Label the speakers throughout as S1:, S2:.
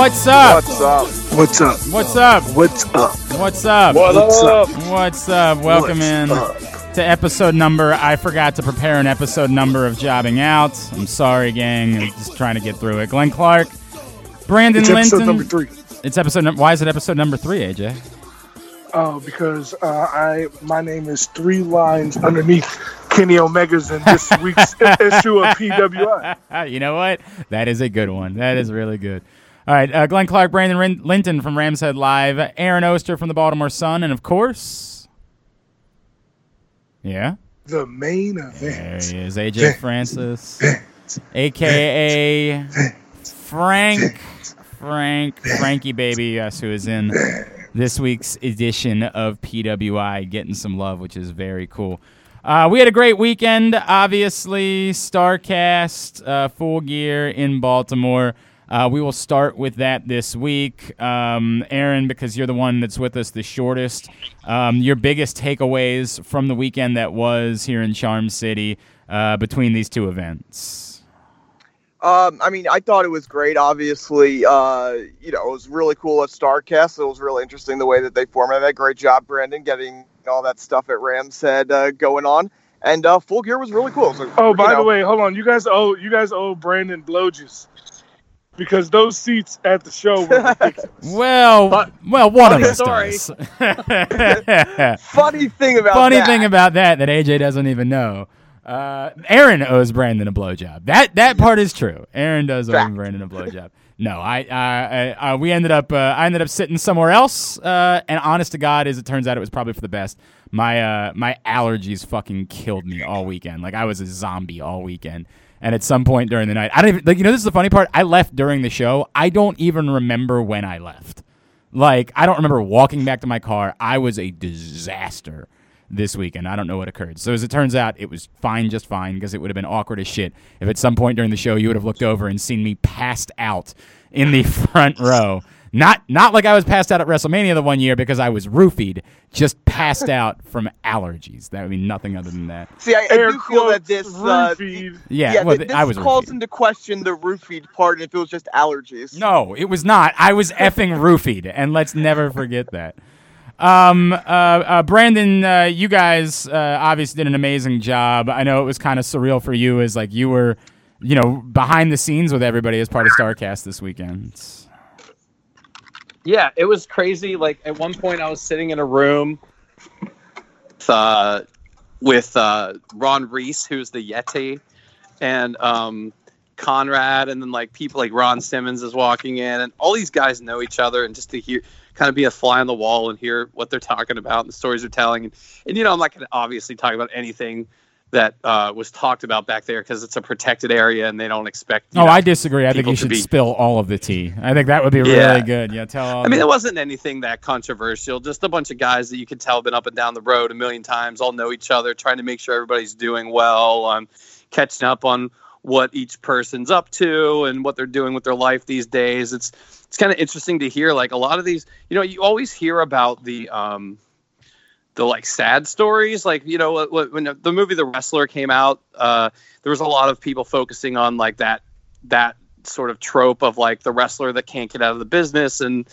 S1: What's up?
S2: What's up?
S3: What's up?
S1: What's up?
S3: What's up?
S1: What's up?
S3: What's up?
S1: What's up? Welcome
S3: What's
S1: in
S3: up?
S1: to episode number. I forgot to prepare an episode number of Jobbing Out. I'm sorry, gang. I'm just trying to get through it. Glenn Clark, Brandon
S3: It's episode number three.
S1: It's episode. num- Why is it episode number three, AJ?
S4: Oh, because uh, I my name is three lines underneath Kenny Omega's in this week's issue of PWI.
S1: you know what? That is a good one. That is really good. All right, uh, Glenn Clark, Brandon Linton from Rams Head Live, Aaron Oster from the Baltimore Sun, and of course, yeah,
S4: The main event.
S1: there he is, AJ Francis, aka Frank, Frank, Frankie Baby, yes, who is in this week's edition of PWI, getting some love, which is very cool. Uh, we had a great weekend, obviously. Starcast, uh, full gear in Baltimore. Uh, we will start with that this week. Um, Aaron, because you're the one that's with us the shortest, um, your biggest takeaways from the weekend that was here in Charm City uh, between these two events.
S2: Um, I mean, I thought it was great. Obviously, uh, you know, it was really cool at Starcast. It was really interesting the way that they formatted that. Great job, Brandon, getting all that stuff at Rams Head uh, going on. And uh, Full Gear was really cool. So,
S4: Oh,
S2: you
S4: by the way, hold on. You guys owe you guys owe Brandon blowjuice because those seats at the show were ridiculous.
S1: Well,
S5: But-
S1: well, one of
S5: funny
S1: us
S5: story.
S1: does.
S2: funny thing about
S1: Funny
S2: that,
S1: thing about that that AJ doesn't even know. Uh, Aaron owes Brandon a blowjob. That that part is true. Aaron does owe
S2: Fact.
S1: Brandon a blowjob. No, I, I, I, uh, we ended up, uh, I ended up sitting somewhere else. Uh, and honest to God, as it turns out, it was probably for the best. My, uh, my allergies fucking killed me all weekend. Like I was a zombie all weekend. And at some point during the night, I don't even like. You know, this is the funny part. I left during the show. I don't even remember when I left. Like I don't remember walking back to my car. I was a disaster this weekend. I don't know what occurred. So as it turns out, it was fine, just fine, because it would have been awkward as shit if at some point during the show you would have looked over and seen me passed out in the front row. Not not like I was passed out at WrestleMania the one year because I was roofied, just passed out from allergies. That would be nothing other than that.
S2: See, I, I do feel that this, uh,
S4: roofied.
S1: Yeah,
S2: yeah,
S1: well,
S2: th-
S1: th- I
S2: this
S1: was
S2: calls
S1: roofied.
S2: into question the roofied part, if it was just allergies.
S1: No, it was not. I was effing roofied, and let's never forget that. Um, uh, uh, Brandon, uh, you guys uh, obviously did an amazing job. I know it was kind of surreal for you, as like you were, you know, behind the scenes with everybody as part of Starcast this weekend.
S6: Yeah, it was crazy. Like at one point, I was sitting in a room with, uh, with uh, Ron Reis, who's the Yeti, and um, Conrad, and then like people like Ron Simmons is walking in, and all these guys know each other, and just to hear, kind of be a fly on the wall and hear what they're talking about and the stories they're telling, and, and you know, I'm not going to obviously talk about anything that uh, was talked about back there because it's a protected area and they don't expect.
S1: Oh,
S6: know,
S1: I disagree. I think you should
S6: be-
S1: spill all of the tea. I think that would be
S6: Yeah.
S1: really good. Yeah, tell.
S6: I mean,
S1: the-
S6: it wasn't anything that controversial. Just a bunch of guys that you could tell have been up and down the road a million times, all know each other, trying to make sure everybody's doing well, um, catching up on what each person's up to and what they're doing with their life these days. It's it's kind of interesting to hear. Like a lot of these, you know, you always hear about the um, the like sad stories. Like you know, when the movie The Wrestler came out, uh, there was a lot of people focusing on like that that sort of trope of like the wrestler that can't get out of the business and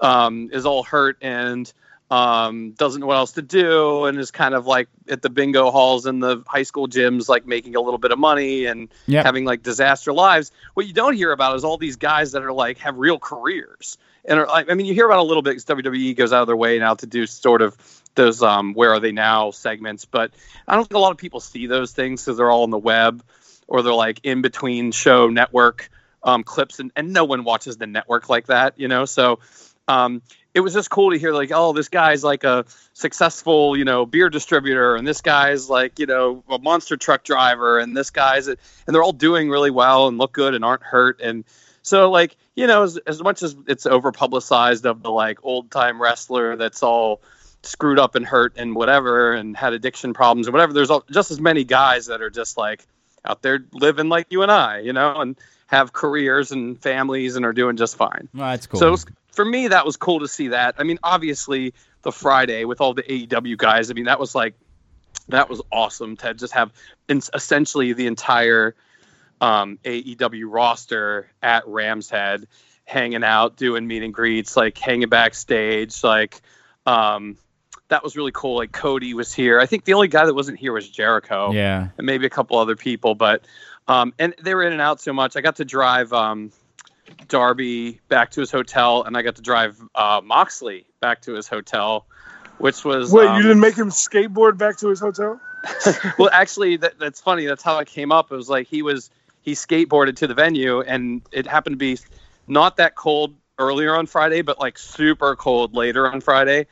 S6: um, is all hurt and um, doesn't know what else to do and is kind of like at the bingo halls and the high school gyms, like making a little bit of money and
S1: Yep.
S6: having like disaster lives. What you don't hear about is all these guys that are like have real careers and are like, I mean, you hear about a little bit because WWE goes out of their way now to do sort of those um, where are they now segments, but I don't think a lot of people see those things because they're all on the web. or they're like in between show network um, clips, and, and no one watches the network like that, you know. So um, it was just cool to hear like, oh, this guy's like a successful, you know, beer distributor, and this guy's like, you know, a monster truck driver, and this guy's, and they're all doing really well and look good and aren't hurt, and so like, you know, as, as much as it's over publicized of the like old time wrestler that's all screwed up and hurt and whatever and had addiction problems and whatever, there's all, just as many guys that are just like out there living like you and I, you know, and have careers and families and are doing just fine.
S1: Well, that's cool.
S6: So was, for me, that was cool to see that. I mean, obviously, the Friday with all the AEW guys. I mean, that was like that was awesome to just have in, essentially the entire um, AEW roster at Rams Head hanging out, doing meet and greets, like hanging backstage, like. Um, that was really cool. Like Cody was here. I think the only guy that wasn't here was Jericho.
S1: yeah.
S6: and maybe a couple other people, but um, and they were in and out so much. I got to drive um, Darby back to his hotel, and I got to drive uh, Moxley back to his hotel, which was
S4: Wait,
S6: um,
S4: you didn't make him skateboard back to his hotel?
S6: well, actually, that, that's funny. That's how it came up. It was like he was he skateboarded to the venue, and it happened to be not that cold earlier on Friday, but like super cold later on Friday.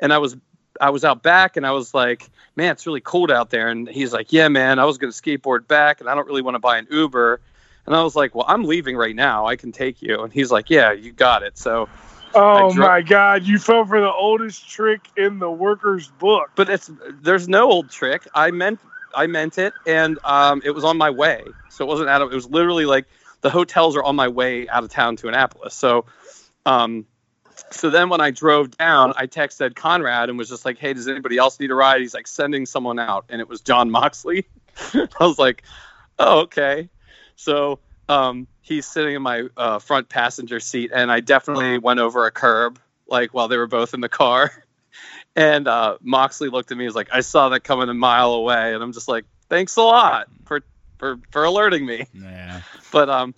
S6: And I was I was out back, and I was like, "Man, it's really cold out there." And he's like, "Yeah, man, I was going to skateboard back, and I don't really want to buy an Uber." And I was like, "Well, I'm leaving right now. I can take you." And he's like, "Yeah, you got it." So
S4: Oh
S6: dro-
S4: my God! You fell for the oldest trick in the worker's book.
S6: but it's there's no old trick. I meant I meant it, and um, it was on my way, so it wasn't out of. It was literally like the hotels are on my way out of town to Annapolis. So, um, so then when I drove down, I texted Conrad and was just like, "Hey, does anybody else need a ride?" He's like sending someone out, and it was Jon Moxley. I was like, "Oh, okay." So um, he's sitting in my uh, front passenger seat, and I definitely went over a curb, like while they were both in the car. And uh, Moxley looked at me. He's like, "I saw that coming a mile away," and I'm just like, "Thanks a lot for for for alerting me."
S1: Yeah.
S6: But um,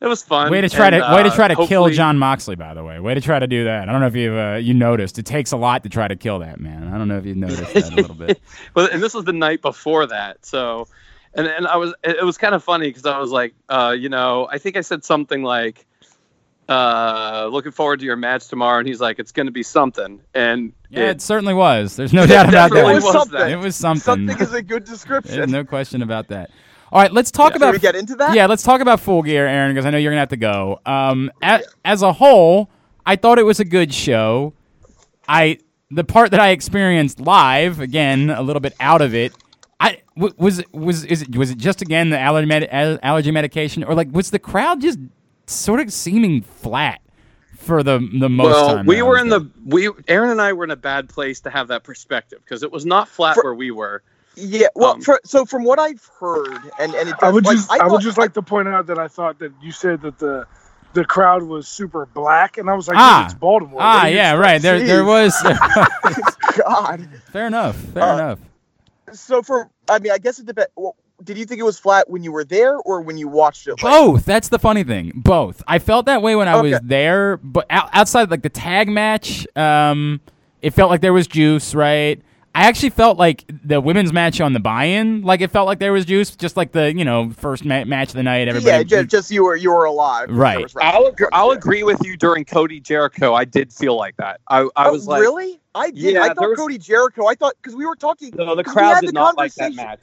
S6: it was fun.
S1: Way to try
S6: and,
S1: to way to
S6: uh,
S1: try to kill Jon Moxley. By the way, way to try to do that. I don't know if you uh, you noticed. It takes a lot to try to kill that man. I don't know if you noticed that a little bit.
S6: But and this was the night before that, so and and I was it, it was kind of funny because I was like, uh, you know, I think I said something like, uh, looking forward to your match tomorrow, and he's like, it's going to be something, and
S1: Yeah,
S6: it-
S1: it certainly was. There's no doubt about
S6: definitely
S1: that.
S2: It was
S6: was
S2: something.
S1: It was something.
S2: Something is a good
S1: There's
S2: description.
S1: no question about that. All right, let's talk
S2: Should
S1: about
S2: we get into that?
S1: Yeah, let's talk about Full Gear, Aaron, because I know you're gonna have to go. Um, a, as a whole, I thought it was a good show. I the part that I experienced live, again, a little bit out of it. I was it- was is it was it just again the allergy med- allergy medication, or like was the crowd just sort of seeming flat for the the most
S6: well,
S1: time?
S6: we were in
S1: there?
S6: the we Aaron and I were in a bad place to have that perspective because it was not flat
S2: For-
S6: where we were.
S2: Yeah. Well,
S6: Um,
S2: for, so from what I've heard, and and it
S4: I would
S2: like,
S4: just I,
S2: thought-
S4: would just like to point out that I thought that you said that the the crowd was super black, and I was like,
S1: Ah.
S4: It's Baltimore. What
S1: Ah, yeah,
S4: expect?"
S1: right. There, there was.
S2: God.
S1: fair enough. Fair
S2: Uh,
S1: enough.
S2: So for I mean, I guess it depends. Well, did you think it was flat when you were there, or when you watched it? Like,
S1: Both. That's the funny thing. Both. I felt that way when I was there, but outside like the tag match, um, it felt like there was juice, right? I actually felt like the women's match on the buy-in, like it felt like there was juice, just like the you know first ma- match of the night. Everybody,
S2: yeah, just, just you were you were alive. when
S1: Right.
S2: there was wrestling.
S6: I'll agree, I'll agree with you. During Cody Jericho, I did feel like that. I, I
S2: Oh,
S6: was like,
S2: really? I did.
S6: Yeah,
S2: I thought
S6: was-
S2: Cody Jericho. I thought because we were talking.
S6: no, the
S2: 'cause we
S6: crowd did
S2: the
S6: not like that match.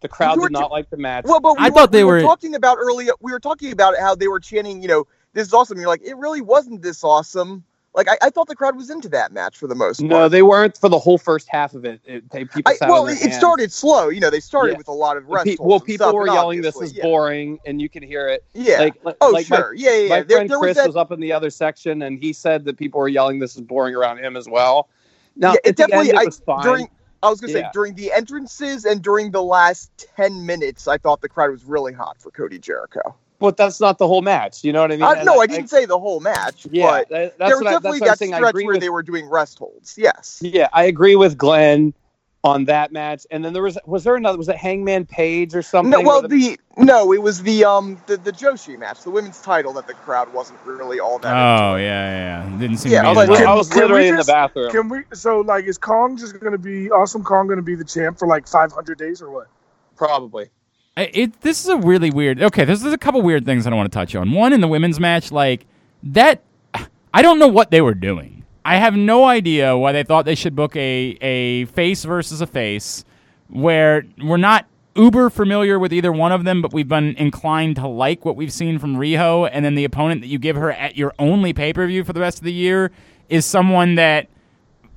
S6: The crowd
S2: We
S6: did not like the match.
S2: Well, but we
S1: I
S2: were,
S1: thought they
S2: we were
S1: were-
S2: talking about earlier. We were talking about how they were chanting. You know, this is awesome. You're like, it really wasn't this awesome. Like I, I thought the crowd was into that match for the most part.
S6: no, they weren't for the whole first half of it. it they, people
S2: I, well, it,
S6: hands.
S2: started slow. You know, they started
S6: Yeah.
S2: with a lot of
S6: Pe-
S2: wrestles.
S6: well, people were yelling, "This is
S2: yeah.
S6: boring," and you can hear it.
S2: Yeah.
S6: Like,
S2: oh,
S6: like my-
S2: sure. yeah, yeah.
S6: My.
S2: There,
S6: friend
S2: there
S6: Chris
S2: was that.
S6: was up in the other section, and he said that people were yelling, "This is boring" around him as well. Now,
S2: yeah, it definitely.
S6: end, it
S2: I, during. I was gonna say
S6: Yeah.
S2: during the entrances and during the last ten minutes, I thought the crowd was really hot for Cody Jericho.
S6: But that's not the whole match. You know what I mean?
S2: Uh, no, I didn't say the whole match,
S6: Yeah,
S2: but
S6: that-
S2: there
S6: that's
S2: was
S6: what I,
S2: definitely
S6: that's
S2: that
S6: saying. I
S2: stretch
S6: agree
S2: where
S6: with
S2: they were doing rest holds. Yes.
S6: Yeah, I agree with Glenn on that match. And then there was was there another was it Hangman Page or something?
S2: No, well,
S6: where
S2: the no, it was the um the, the Joshi match, the women's title that the crowd wasn't really all that.
S1: Oh yeah, yeah, yeah. Didn't seem
S2: Yeah,
S1: to be.
S2: but
S1: as
S6: I was,
S1: much.
S6: I was
S4: Can we
S6: literally in the bathroom.
S4: Can we? So like, is Kong just gonna be Awesome Kong gonna be the champ for like 500 days or what?
S6: Probably.
S1: It this is a really weird. Okay, there's, there's a couple weird things I want to touch on. One in the women's match, like that. I don't know what they were doing. I have no idea why they thought they should book a a face versus a face, where we're not uber familiar with either one of them, but we've been inclined to like what we've seen from Riho, and then the opponent that you give her at your only pay per view for the rest of the year is someone that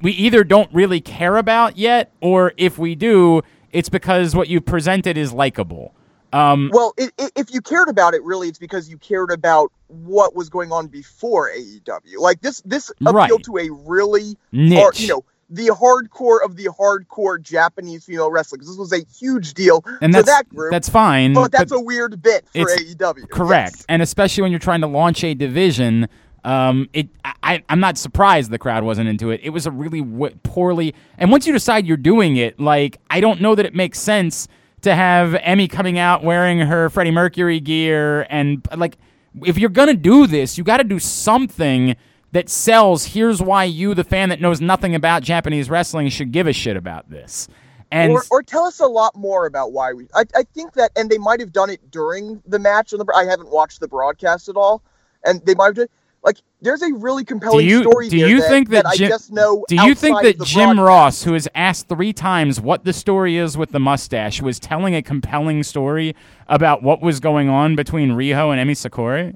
S1: we either don't really care about yet, or if we do, it's because what you presented is likable. Um,
S2: Well, i i if you cared about it, really, it's because you cared about what was going on before AEW. Like this, this appealed
S1: Right.
S2: to a really,
S1: niche.
S2: hard, you know, the hardcore of the hardcore Japanese female wrestling. This was a huge deal
S1: and that's
S2: that group.
S1: that's fine.
S2: but that's
S1: but
S2: a weird bit for AEW.
S1: correct,
S2: yes.
S1: and especially when you're trying to launch a division. Um, it I, I'm not surprised the crowd wasn't into it. It was a really w- poorly, and once you decide you're doing it, like I don't know that it makes sense to have Emi coming out wearing her Freddie Mercury gear and like if you're gonna do this, you got to do something that sells. Here's why you, the fan that knows nothing about Japanese wrestling, should give a shit about this. And
S2: or, or tell us a lot more about why we. I, I think that, and they might have done it during the match. The, I haven't watched the broadcast at all, and they might have done. Like, there's a really
S1: do
S2: compelling
S1: you
S2: story
S1: do you
S2: that,
S1: think that,
S2: I
S1: Jim,
S2: just know.
S1: do you think that Jim
S2: broadcast.
S1: Ross, who has asked three times what the story is with the mustache, was telling a compelling story about what was going on between Riho and Emi Sakura?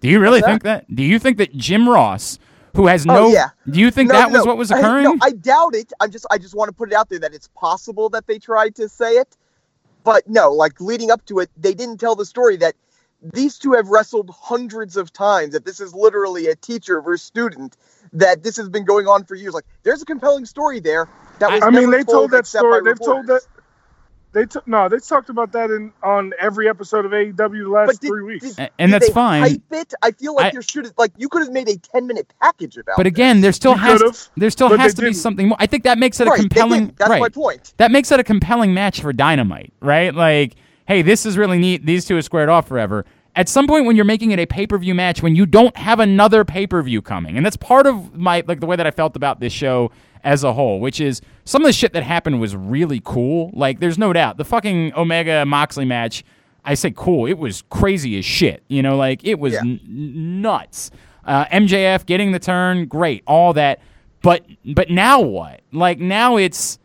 S1: Do you really think that? Do you think that Jim Ross, who has
S2: Oh,
S1: no,
S2: yeah.
S1: do you think
S2: No,
S1: that was
S2: no,
S1: what was
S2: I-
S1: occurring?
S2: no, I doubt it. I'm just I just want to put it out there that it's possible that they tried to say it, but no. Like leading up to it, they didn't tell the story that these two have wrestled hundreds of times. That this is literally a teacher versus student. That this has been going on for years. Like there's a compelling story there. That was
S4: I mean, they told that story. They've told that. They t- no, they talked about that in on every episode of AEW the last
S2: did-
S4: three weeks.
S2: did-
S1: A- and
S2: did
S1: that's
S2: they
S1: fine.
S2: Hype it. I feel like
S1: I-
S2: there should like you could have made a ten minute package about.
S1: but
S2: this.
S1: again, there still
S4: You
S1: has
S4: could've,
S1: there still has to be
S4: didn't.
S1: something more. I think that makes it a
S2: right, they
S1: compelling.
S2: That's
S1: right.
S2: my point.
S1: that makes it a compelling match for Dynamite, right? Like, hey, this is really neat. These two are squared off forever. At some point, when you're making it a pay per view match, when you don't have another pay per view coming, and that's part of my like the way that I felt about this show as a whole, which is some of the shit that happened was really cool. Like, there's no doubt the fucking Omega Moxley match. I say cool. It was crazy as shit. You know, like it was
S2: Yeah.
S1: n- nuts. Uh, MJF getting the turn, great, all that. But but now what? Like now it's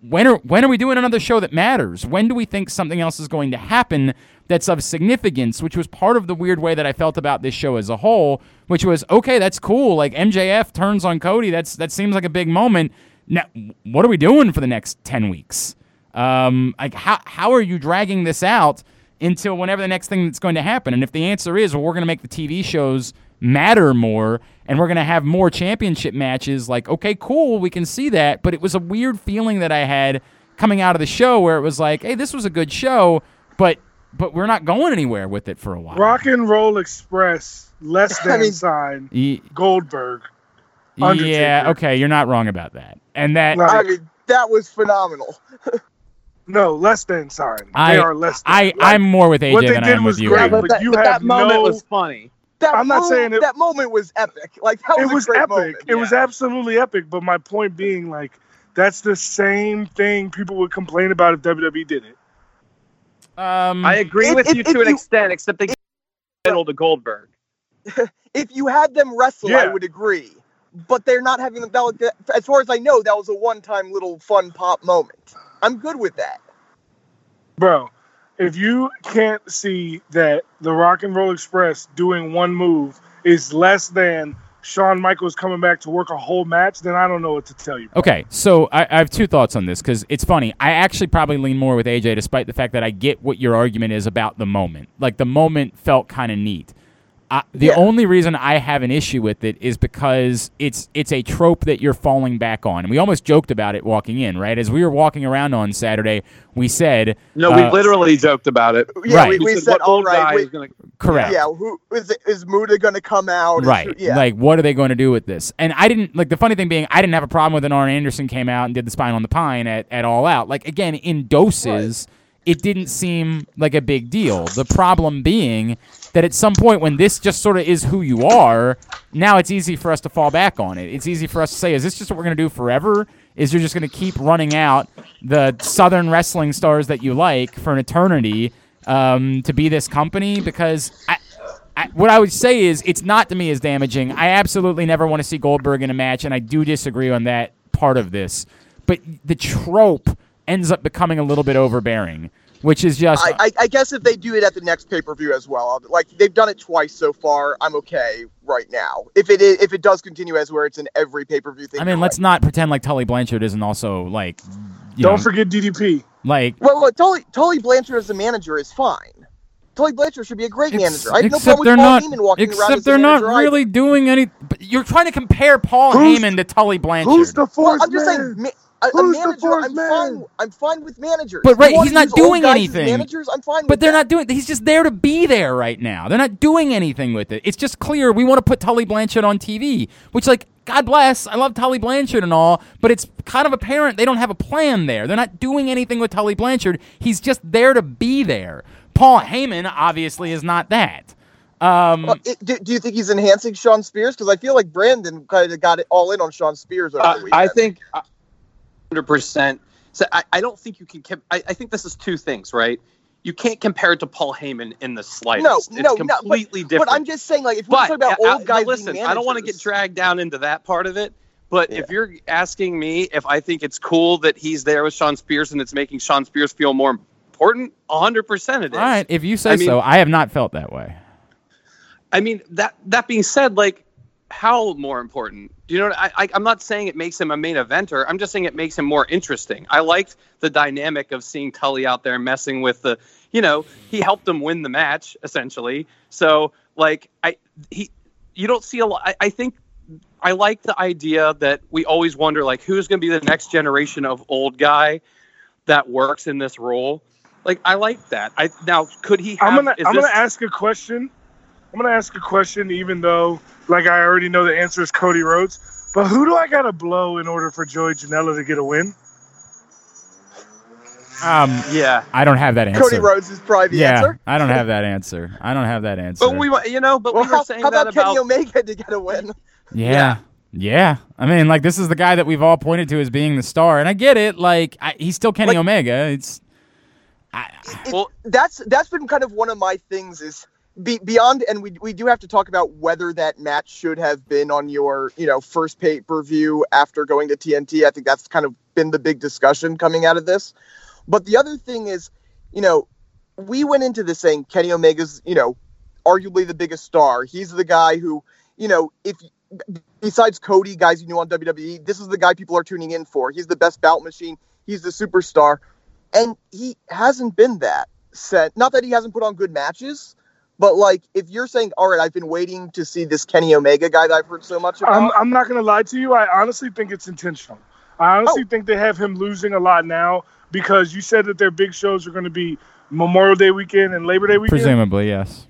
S1: when are when are we doing another show that matters? When do we think something else is going to happen that's of significance? Which was part of the weird way that I felt about this show as a whole, which was okay, that's cool. Like MJF turns on Cody, that's that seems like a big moment. Now, what are we doing for the next ten weeks? Um, like how how are you dragging this out until whenever the next thing that's going to happen? And if the answer is, well, we're going to make the TV shows matter more and we're going to have more championship matches like okay cool we can see that but it was a weird feeling that i had coming out of the show where it was like hey this was a good show but but we're not going anywhere with it for a while
S4: Rock and Roll Express, less
S2: I
S4: than
S2: mean-
S4: sign
S1: Ye-
S4: Goldberg.
S1: yeah okay you're not wrong about that and that
S4: Right.
S2: I mean, that was phenomenal.
S4: No, less than sign.
S1: I-
S4: they are less. Than.
S1: i
S4: Like,
S1: i'm more with aj
S4: what they
S1: than I am
S4: was
S1: with you
S4: great,
S6: Yeah,
S1: Adam.
S6: but,
S4: but
S6: that,
S4: you
S6: but
S4: have
S6: that moment
S4: no-
S6: was funny.
S2: That
S4: I'm not
S2: moment,
S4: saying it-
S2: that moment was epic. Like that was,
S4: it was
S2: a great
S4: epic.
S2: moment.
S4: It was
S6: yeah.
S4: absolutely epic. But my point being, like, that's the same thing people would complain about if WWE did it.
S1: um
S6: I agree
S2: If-
S6: with
S2: if-
S6: you
S2: if
S6: to an
S2: you-
S6: extent, except they middle to Goldberg.
S2: If you had them wrestle, I would agree. But they're not having them. That as far as I know, that was a one-time little fun pop moment. I'm good with that.
S4: Bro, if you can't see that the Rock and Roll Express doing one move is less than Shawn Michaels coming back to work a whole match, then I don't know what to tell you. bro.
S1: Okay, so I, I have two thoughts on this because it's funny. I actually probably lean more with AJ, despite the fact that I get what your argument is about the moment. Like the moment felt kind of neat. I, the
S2: Yeah.
S1: only reason I have an issue with it is because it's it's a trope that you're falling back on. And we almost joked about it walking in, right? As we were walking around on Saturday, we said,
S6: No, we
S1: uh,
S6: literally joked about it.
S2: Yeah,
S1: Right.
S2: we, we
S6: said,
S2: said,
S6: what
S2: all
S6: old
S2: right.
S6: guy
S2: wait,
S6: is gonna
S1: correct.
S2: yeah, who is is Muta going to come out? Is-
S1: Right.
S2: yeah.
S1: Like, what are they going to do with this? And I didn't like the funny thing being I didn't have a problem with when Arn Anderson came out and did the spine on the pine at, at all out. Like again, in doses, it didn't seem like a big deal. The problem being that at some point when this just sort of is who you are, now it's easy for us to fall back on it. It's easy for us to say, is this just what we're going to do forever? Is you're just going to keep running out the Southern wrestling stars that you like for an eternity um, to be this company? Because I, I, what I would say is it's not to me as damaging. I absolutely never want to see Goldberg in a match, and I do disagree on that part of this. But the trope ends up becoming a little bit overbearing, which is just
S2: I, I, I guess if they do it at the next pay per view as well, like they've done it twice so far, I'm okay right now. If it is, if it does continue as where it's in every pay per view thing.
S1: I mean, let's
S2: right.
S1: not pretend like Tully Blanchard isn't also like, you
S4: Don't
S1: know,
S4: forget DDP.
S1: like
S2: Well, look, Tully, Tully Blanchard as a manager is fine. Tully Blanchard should be a great
S1: ex-
S2: manager. I have no
S1: except
S2: problem with
S1: they're
S2: Paul
S1: not.
S2: Heyman walking around
S1: Except they're not
S2: manager either.
S1: really doing any. But you're trying to compare Paul
S4: Who's-
S1: Heyman to Tully Blanchard.
S4: Who's the
S2: Well,
S4: fourth
S2: I'm just
S4: man?
S2: saying, ma- a, a
S4: Who's the
S2: manager.
S4: fourth
S2: I'm
S4: man?
S2: fine. I'm fine with managers.
S1: But right, he's not doing anything.
S2: Managers, I'm fine.
S1: But
S2: with
S1: they're
S2: that.
S1: not doing. He's just there to be there right now. They're not doing anything with it. It's just clear we want to put Tully Blanchard on TV, which like God bless, I love Tully Blanchard and all, but it's kind of apparent they don't have a plan there. They're not doing anything with Tully Blanchard. He's just there to be there. Paul Heyman obviously is not that. Um,
S2: Well, it, do, do you think he's enhancing Shawn Spears? Because I feel like Brandon kind of got it all in on Shawn Spears over
S6: Uh,
S2: the
S6: I think hundred percent. So I, I don't think you can. Com- I, I think this is two things, right? You can't compare it to Paul Heyman in the slightest.
S2: no,
S6: it's
S2: no, no, but-
S6: completely different.
S2: But I'm just saying, like, if we're
S6: But
S2: talking about old
S6: uh,
S2: guys,
S6: but listen,
S2: being
S6: I don't want to get dragged down into that part of it. But
S2: Yeah.
S6: if you're asking me if I think it's cool that he's there with Shawn Spears and it's making Shawn Spears feel more important, hundred percent it is.
S1: all right, if you say
S6: I mean-
S1: so, I have not felt that way.
S6: I mean that that being said, like how more important? You know? What, I, I I'm not saying it makes him a main eventer. I'm just saying it makes him more interesting. I liked the dynamic of seeing Tully out there messing with the. You know, he helped him win the match essentially. So like I he, you don't see a lot. I, I think I like the idea that we always wonder like who's going to be the next generation of old guy that works in this role. Like I like that. I now could he? Have,
S4: I'm gonna I'm
S6: this-
S4: gonna ask a question. I'm gonna ask a question, even though like I already know the answer is Cody Rhodes. But who do I gotta blow in order for Joey Janela to get a win?
S1: Um,
S6: Yeah.
S1: I don't have that answer.
S2: Cody Rhodes is probably the
S1: yeah,
S2: answer.
S1: I don't have that answer. I don't have that answer.
S6: But we, you know, but
S2: Well,
S6: we were
S2: how,
S6: saying
S2: how
S6: that
S2: about Kenny. Omega to get a win?
S1: Yeah. Yeah. I mean, like this is the guy that we've all pointed to as being the star, and I get it. Like I, he's still Kenny
S2: Like-
S1: Omega. It's
S2: It-
S6: Well-
S2: that's that's been kind of one of my things is be, beyond, and we we do have to talk about whether that match should have been on your you know first pay per view after going to TNT. I think that's kind of been the big discussion coming out of this. But the other thing is, you know, we went into this saying Kenny Omega's you know arguably the biggest star. He's the guy who you know if besides Cody, guys you knew on WWE, this is the guy people are tuning in for. He's the best bout machine. He's the superstar and he hasn't been that set. Not that he hasn't put on good matches, but like if you're saying, all right, I've been waiting to see this Kenny Omega guy that I've heard so much about.
S4: I'm, I'm not gonna lie to you. I honestly think it's intentional. I honestly
S2: Oh.
S4: think they have him losing a lot now because you said that their big shows are going to be Memorial Day weekend and Labor Day weekend.
S1: presumably yes.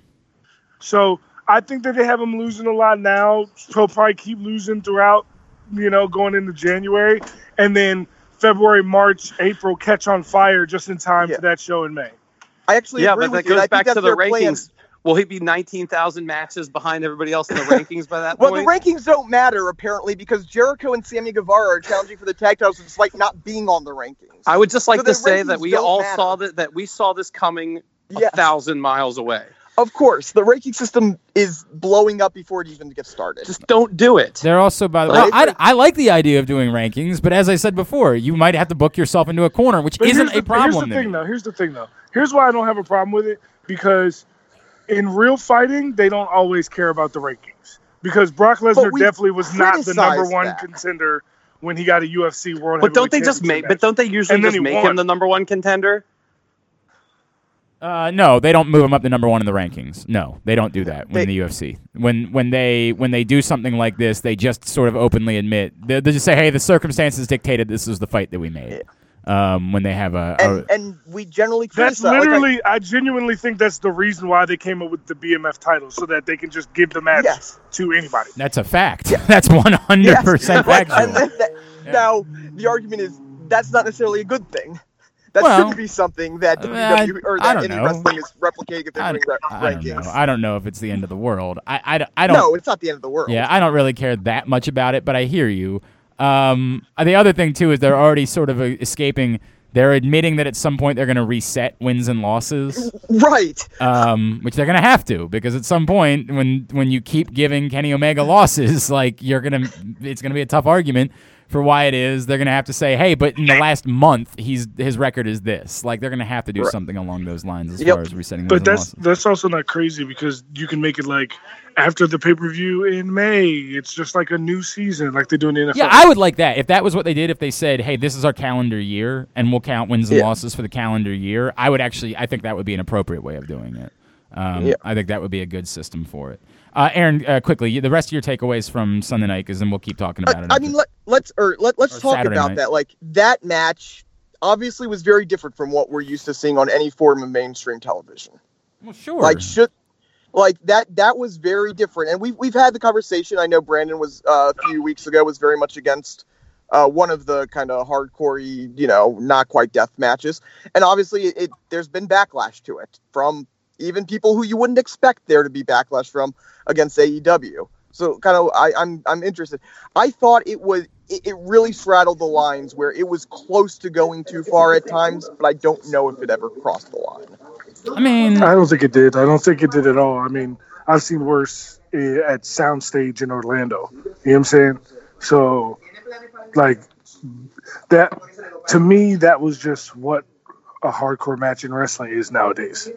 S4: So I think that they have him losing a lot now. He'll probably keep losing throughout, you know, going into January, and then February, March, April catch on fire just in time
S2: Yeah.
S4: for that show in May.
S2: I actually
S6: Yeah,
S2: agree
S6: but
S2: with
S6: that
S2: you. and I
S6: goes back to the
S2: rankings. plan.
S6: Rankings. Will he be 19,000 matches behind everybody else in the rankings by that
S2: Well,
S6: point?
S2: the rankings don't matter apparently because Jericho and Sammy Guevara are challenging for the tag titles despite not being on the rankings.
S6: I would just like
S2: So
S6: to say that we all
S2: matter.
S6: saw that that we saw this coming a thousand miles away.
S2: Of course, the ranking system is blowing up before it even gets started.
S6: Just don't do it.
S1: They're also by the way.
S2: Right.
S1: I, I like the idea of doing rankings, but as I said before, you might have to book yourself into a corner, which
S4: But
S1: isn't
S4: here's
S1: a problem.
S4: Here's the thing, though. Here's the thing, though. Here's why I don't have a problem with it because in real fighting, they don't always care about the rankings. Because Brock Lesnar definitely was not the number one
S2: that.
S4: contender when he got a UFC World.
S6: But don't they just make?
S4: Championship
S6: But don't they usually just make
S4: won.
S6: him the number one contender?
S1: Uh, no, they don't move him up to number one in the rankings. No, they don't do that when
S2: They-
S1: the UFC. When when they when they do something like this, they just sort of openly admit they they just say, "Hey, the circumstances dictated this is the fight that we made." Um, when they have a, a
S2: and and we generally
S4: That's
S2: criticize. like, I-
S4: literally, I, genuinely think that's the reason why they came up with the BMF title, so that they can just give the match
S2: Yes.
S4: to anybody.
S1: that's a fact. that's one hundred percent
S2: Like,
S1: factual.
S2: and that- that- Now the argument is that's not necessarily a good thing. That
S1: Well,
S2: shouldn't be something that
S1: I-
S2: WWE or
S1: I
S2: that
S1: don't
S2: any
S1: know.
S2: wrestling is replicating if they're
S1: I,
S2: doing ra-
S1: I don't know. I don't know if it's the end of the world. I, I, I don't.
S2: no, it's not the end of the world.
S1: Yeah, I don't really care that much about it, but I hear you. Um, the other thing too is they're already sort of uh, escaping. They're admitting that at some point they're going to reset wins and losses,
S2: Right.
S1: um, which they're going to have to because at some point when when you keep giving Kenny Omega losses, like you're gonna, it's going to be a tough argument for why it is. They're going to have to say, hey, but in the last month, he's his record is this. Like they're going to have to do
S2: Right.
S1: something along those lines as
S2: Yep.
S1: far as resetting wins
S4: But that's
S1: losses.
S4: that's also not crazy because you can make it like after the pay per view in May. It's just like a new season, like they do in the NFL.
S1: Yeah, I would like that. If that was what they did, if they said, "Hey, this is our calendar year, and we'll count wins and
S2: Yeah.
S1: losses for the calendar year," I would actually, I think that would be an appropriate way of doing it. Um,
S2: Yeah.
S1: I think that would be a good system for it. Uh, Aaron, uh, quickly, the rest of your takeaways from Sunday night, because then we'll keep talking about it.
S2: I mean, let, let's or let, let's
S1: Or
S2: talk
S1: Saturday
S2: about
S1: night.
S2: that. Like that match obviously was very different from what we're used to seeing on any form of mainstream television.
S1: well, sure.
S2: Like should like that that was very different. And we've we've had the conversation. I know Brandon was uh, a few weeks ago was very much against uh, one of the kind of hardcore, you know, not quite death matches. And obviously, it, it there's been backlash to it from even people who you wouldn't expect there to be backlash from against AEW. So kind of, I, I'm I'm interested. I thought it was it, it really straddled the lines where it was close to going too far at times, but I don't know if it ever crossed the line.
S1: I mean,
S4: I don't think it did. I don't think it did at all. I mean, I've seen worse eh, at Soundstage in Orlando. You know what I'm saying? So, like that to me, that was just what a hardcore match in wrestling is nowadays.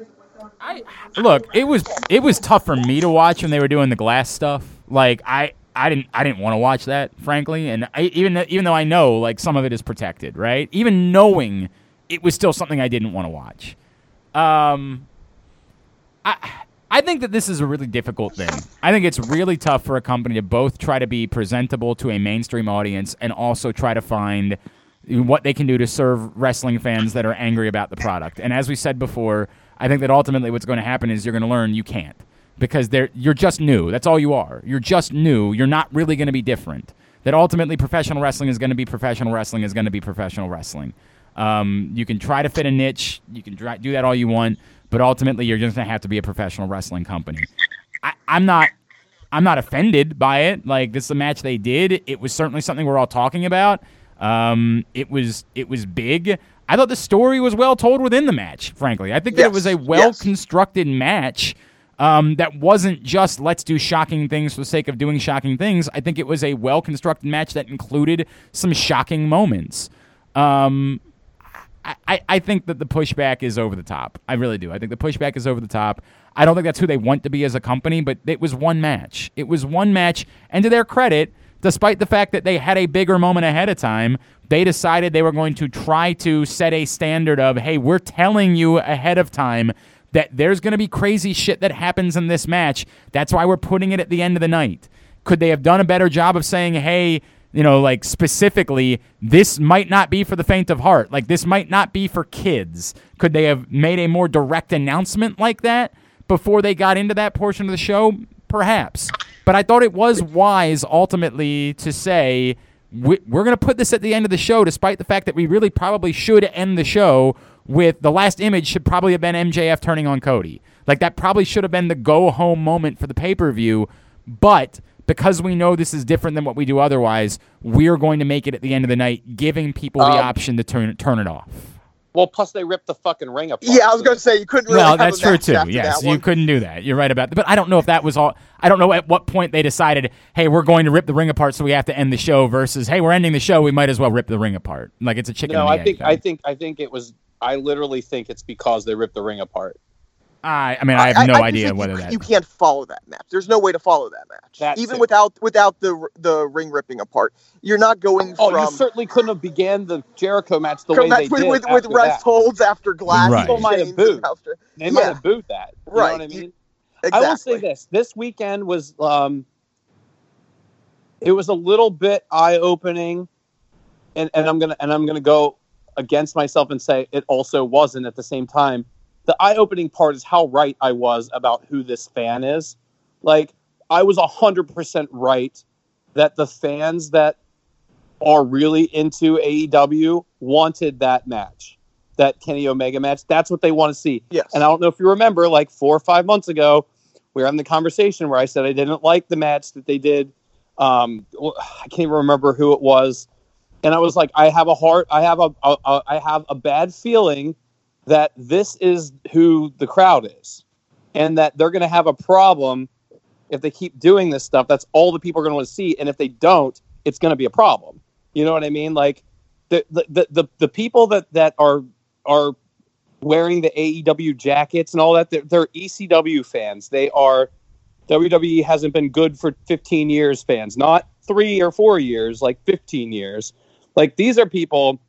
S1: Look, it was it was tough for me to watch when they were doing the glass stuff. Like I. I didn't. I didn't want to watch that, frankly, and I, even even though I know like some of it is protected, right? Even knowing it was still something I didn't want to watch. Um, I I think that this is a really difficult thing. I think it's really tough for a company to both try to be presentable to a mainstream audience and also try to find what they can do to serve wrestling fans that are angry about the product. And as we said before, I think that ultimately what's going to happen is you're going to learn you can't because they're you're just new. That's all you are. You're just new. You're not really going to be different. That ultimately professional wrestling is going to be professional wrestling is going to be professional wrestling. Um, you can try to fit a niche. You can try, do that all you want, but ultimately you're just going to have to be a professional wrestling company. I, I'm not. I'm not offended by it. Like this is a match they did. It was certainly something we're all talking about. Um, it was it was big. I thought the story was well told within the match. Frankly, I think that it was a
S2: Yes,
S1: well
S2: yes.
S1: constructed match. Um, that wasn't just let's do shocking things for the sake of doing shocking things. I think it was a well constructed match that included some shocking moments. Um, I, I think that the pushback is over the top. I really do. I think the pushback is over the top. I don't think that's who they want to be as a company, but it was one match. It was one match. And to their credit, despite the fact that they had a bigger moment ahead of time, they decided they were going to try to set a standard of, hey, we're telling you ahead of time that there's going to be crazy shit that happens in this match. That's why we're putting it at the end of the night. Could they have done a better job of saying, hey, you know, like specifically, this might not be for the faint of heart. Like, this might not be for kids. Could they have made a more direct announcement like that before they got into that portion of the show? Perhaps. But I thought it was wise ultimately to say, we- we're going to put this at the end of the show, despite the fact that we really probably should end the show with the last image should probably have been MJF turning on Cody. Like, that probably should have been the go home moment for the pay per view. But because we know this is different than what we do otherwise, we're going to make it at the end of the night, giving people the
S2: Um,
S1: option to turn turn it off.
S6: Well, plus they ripped the fucking ring apart.
S2: Yeah, I was going to say you couldn't really.
S1: well,
S2: have a
S1: that's true too. Yes, you couldn't do that. You're right about that. But I don't know if that was all. I don't know at what point they decided, hey, we're going to rip the ring apart, so we have to end the show. Versus, hey, we're ending the show, we might as well rip the ring apart. Like it's a chicken.
S6: No,
S1: and the
S6: I
S1: egg
S6: think
S1: thing.
S6: I think I think it was. I literally think it's because they ripped the ring apart.
S1: I, I mean, I have no
S2: just
S1: idea
S2: think
S1: whether
S2: you,
S1: that.
S2: you can't follow that match. There's no way to follow that match,
S6: That
S2: even
S6: too.
S2: without without the the ring ripping apart. You're not going
S6: Oh,
S2: from
S6: you certainly couldn't have began the Jericho match the
S2: from
S6: way they
S2: with
S6: did
S2: with, with
S6: after
S2: rest
S6: that.
S2: holds after glass.
S1: Right.
S6: People might have
S2: chains
S6: booed.
S2: house-
S6: They might have booed that. You
S2: Right.
S6: know what I
S2: You-
S6: mean?
S2: Exactly.
S6: I will say this: this weekend was um, it was a little bit eye opening, and and I'm gonna and I'm gonna go against myself and say it also wasn't at the same time. The eye opening part is how right I was about who this fan is. Like I was hundred percent right that the fans that are really into AEW wanted that match. that Kenny Omega match. That's what they want to see.
S2: Yes.
S6: And I don't know if you remember, like four or five months ago, we were having the conversation where I said I didn't like the match that they did. Um, I can't even remember who it was, and I was like, I have a heart, I have a, a, a I have a bad feeling that this is who the crowd is, and that they're going to have a problem if they keep doing this stuff. That's all the people are going to want to see, and if they don't, it's going to be a problem. You know what I mean? Like the the the, the, people that that are are wearing the AEW jackets and all that. They're, they're ECW fans. They are WWE hasn't been good for 15 years fans, not three or four years, like 15 years. Like these are people,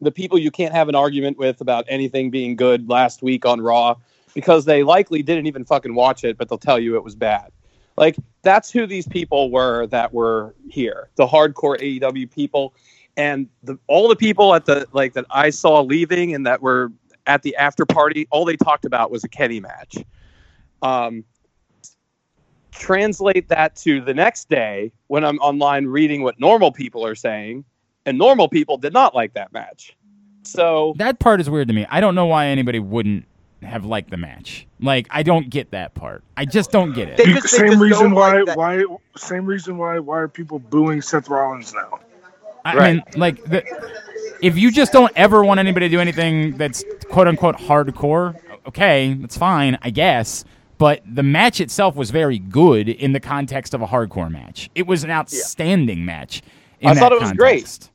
S6: the people you can't have an argument with about anything being good last week on Raw because they likely didn't even fucking watch it, but they'll tell you it was bad. Like that's who these people were that were here, the hardcore AEW people, and the, all the people at the like that I saw leaving and that were at the after party. All they talked about was a Kenny match. Um, translate that to the next day when I'm online reading what normal people are saying, and normal people did not like that match. So
S1: That part is weird to me. I don't know why anybody wouldn't have liked the match. Like, I don't get that part. I just don't get it.
S2: They just- they
S4: same reason why
S2: like
S4: why same reason why why are people booing Seth Rollins now?
S1: I
S6: Right.
S1: mean, like, the, if you just don't ever want anybody to do anything that's quote unquote hardcore, okay, that's fine, I guess. But the match itself was very good in the context of a hardcore match. It was an outstanding match. In
S6: I
S1: that
S6: thought it was great.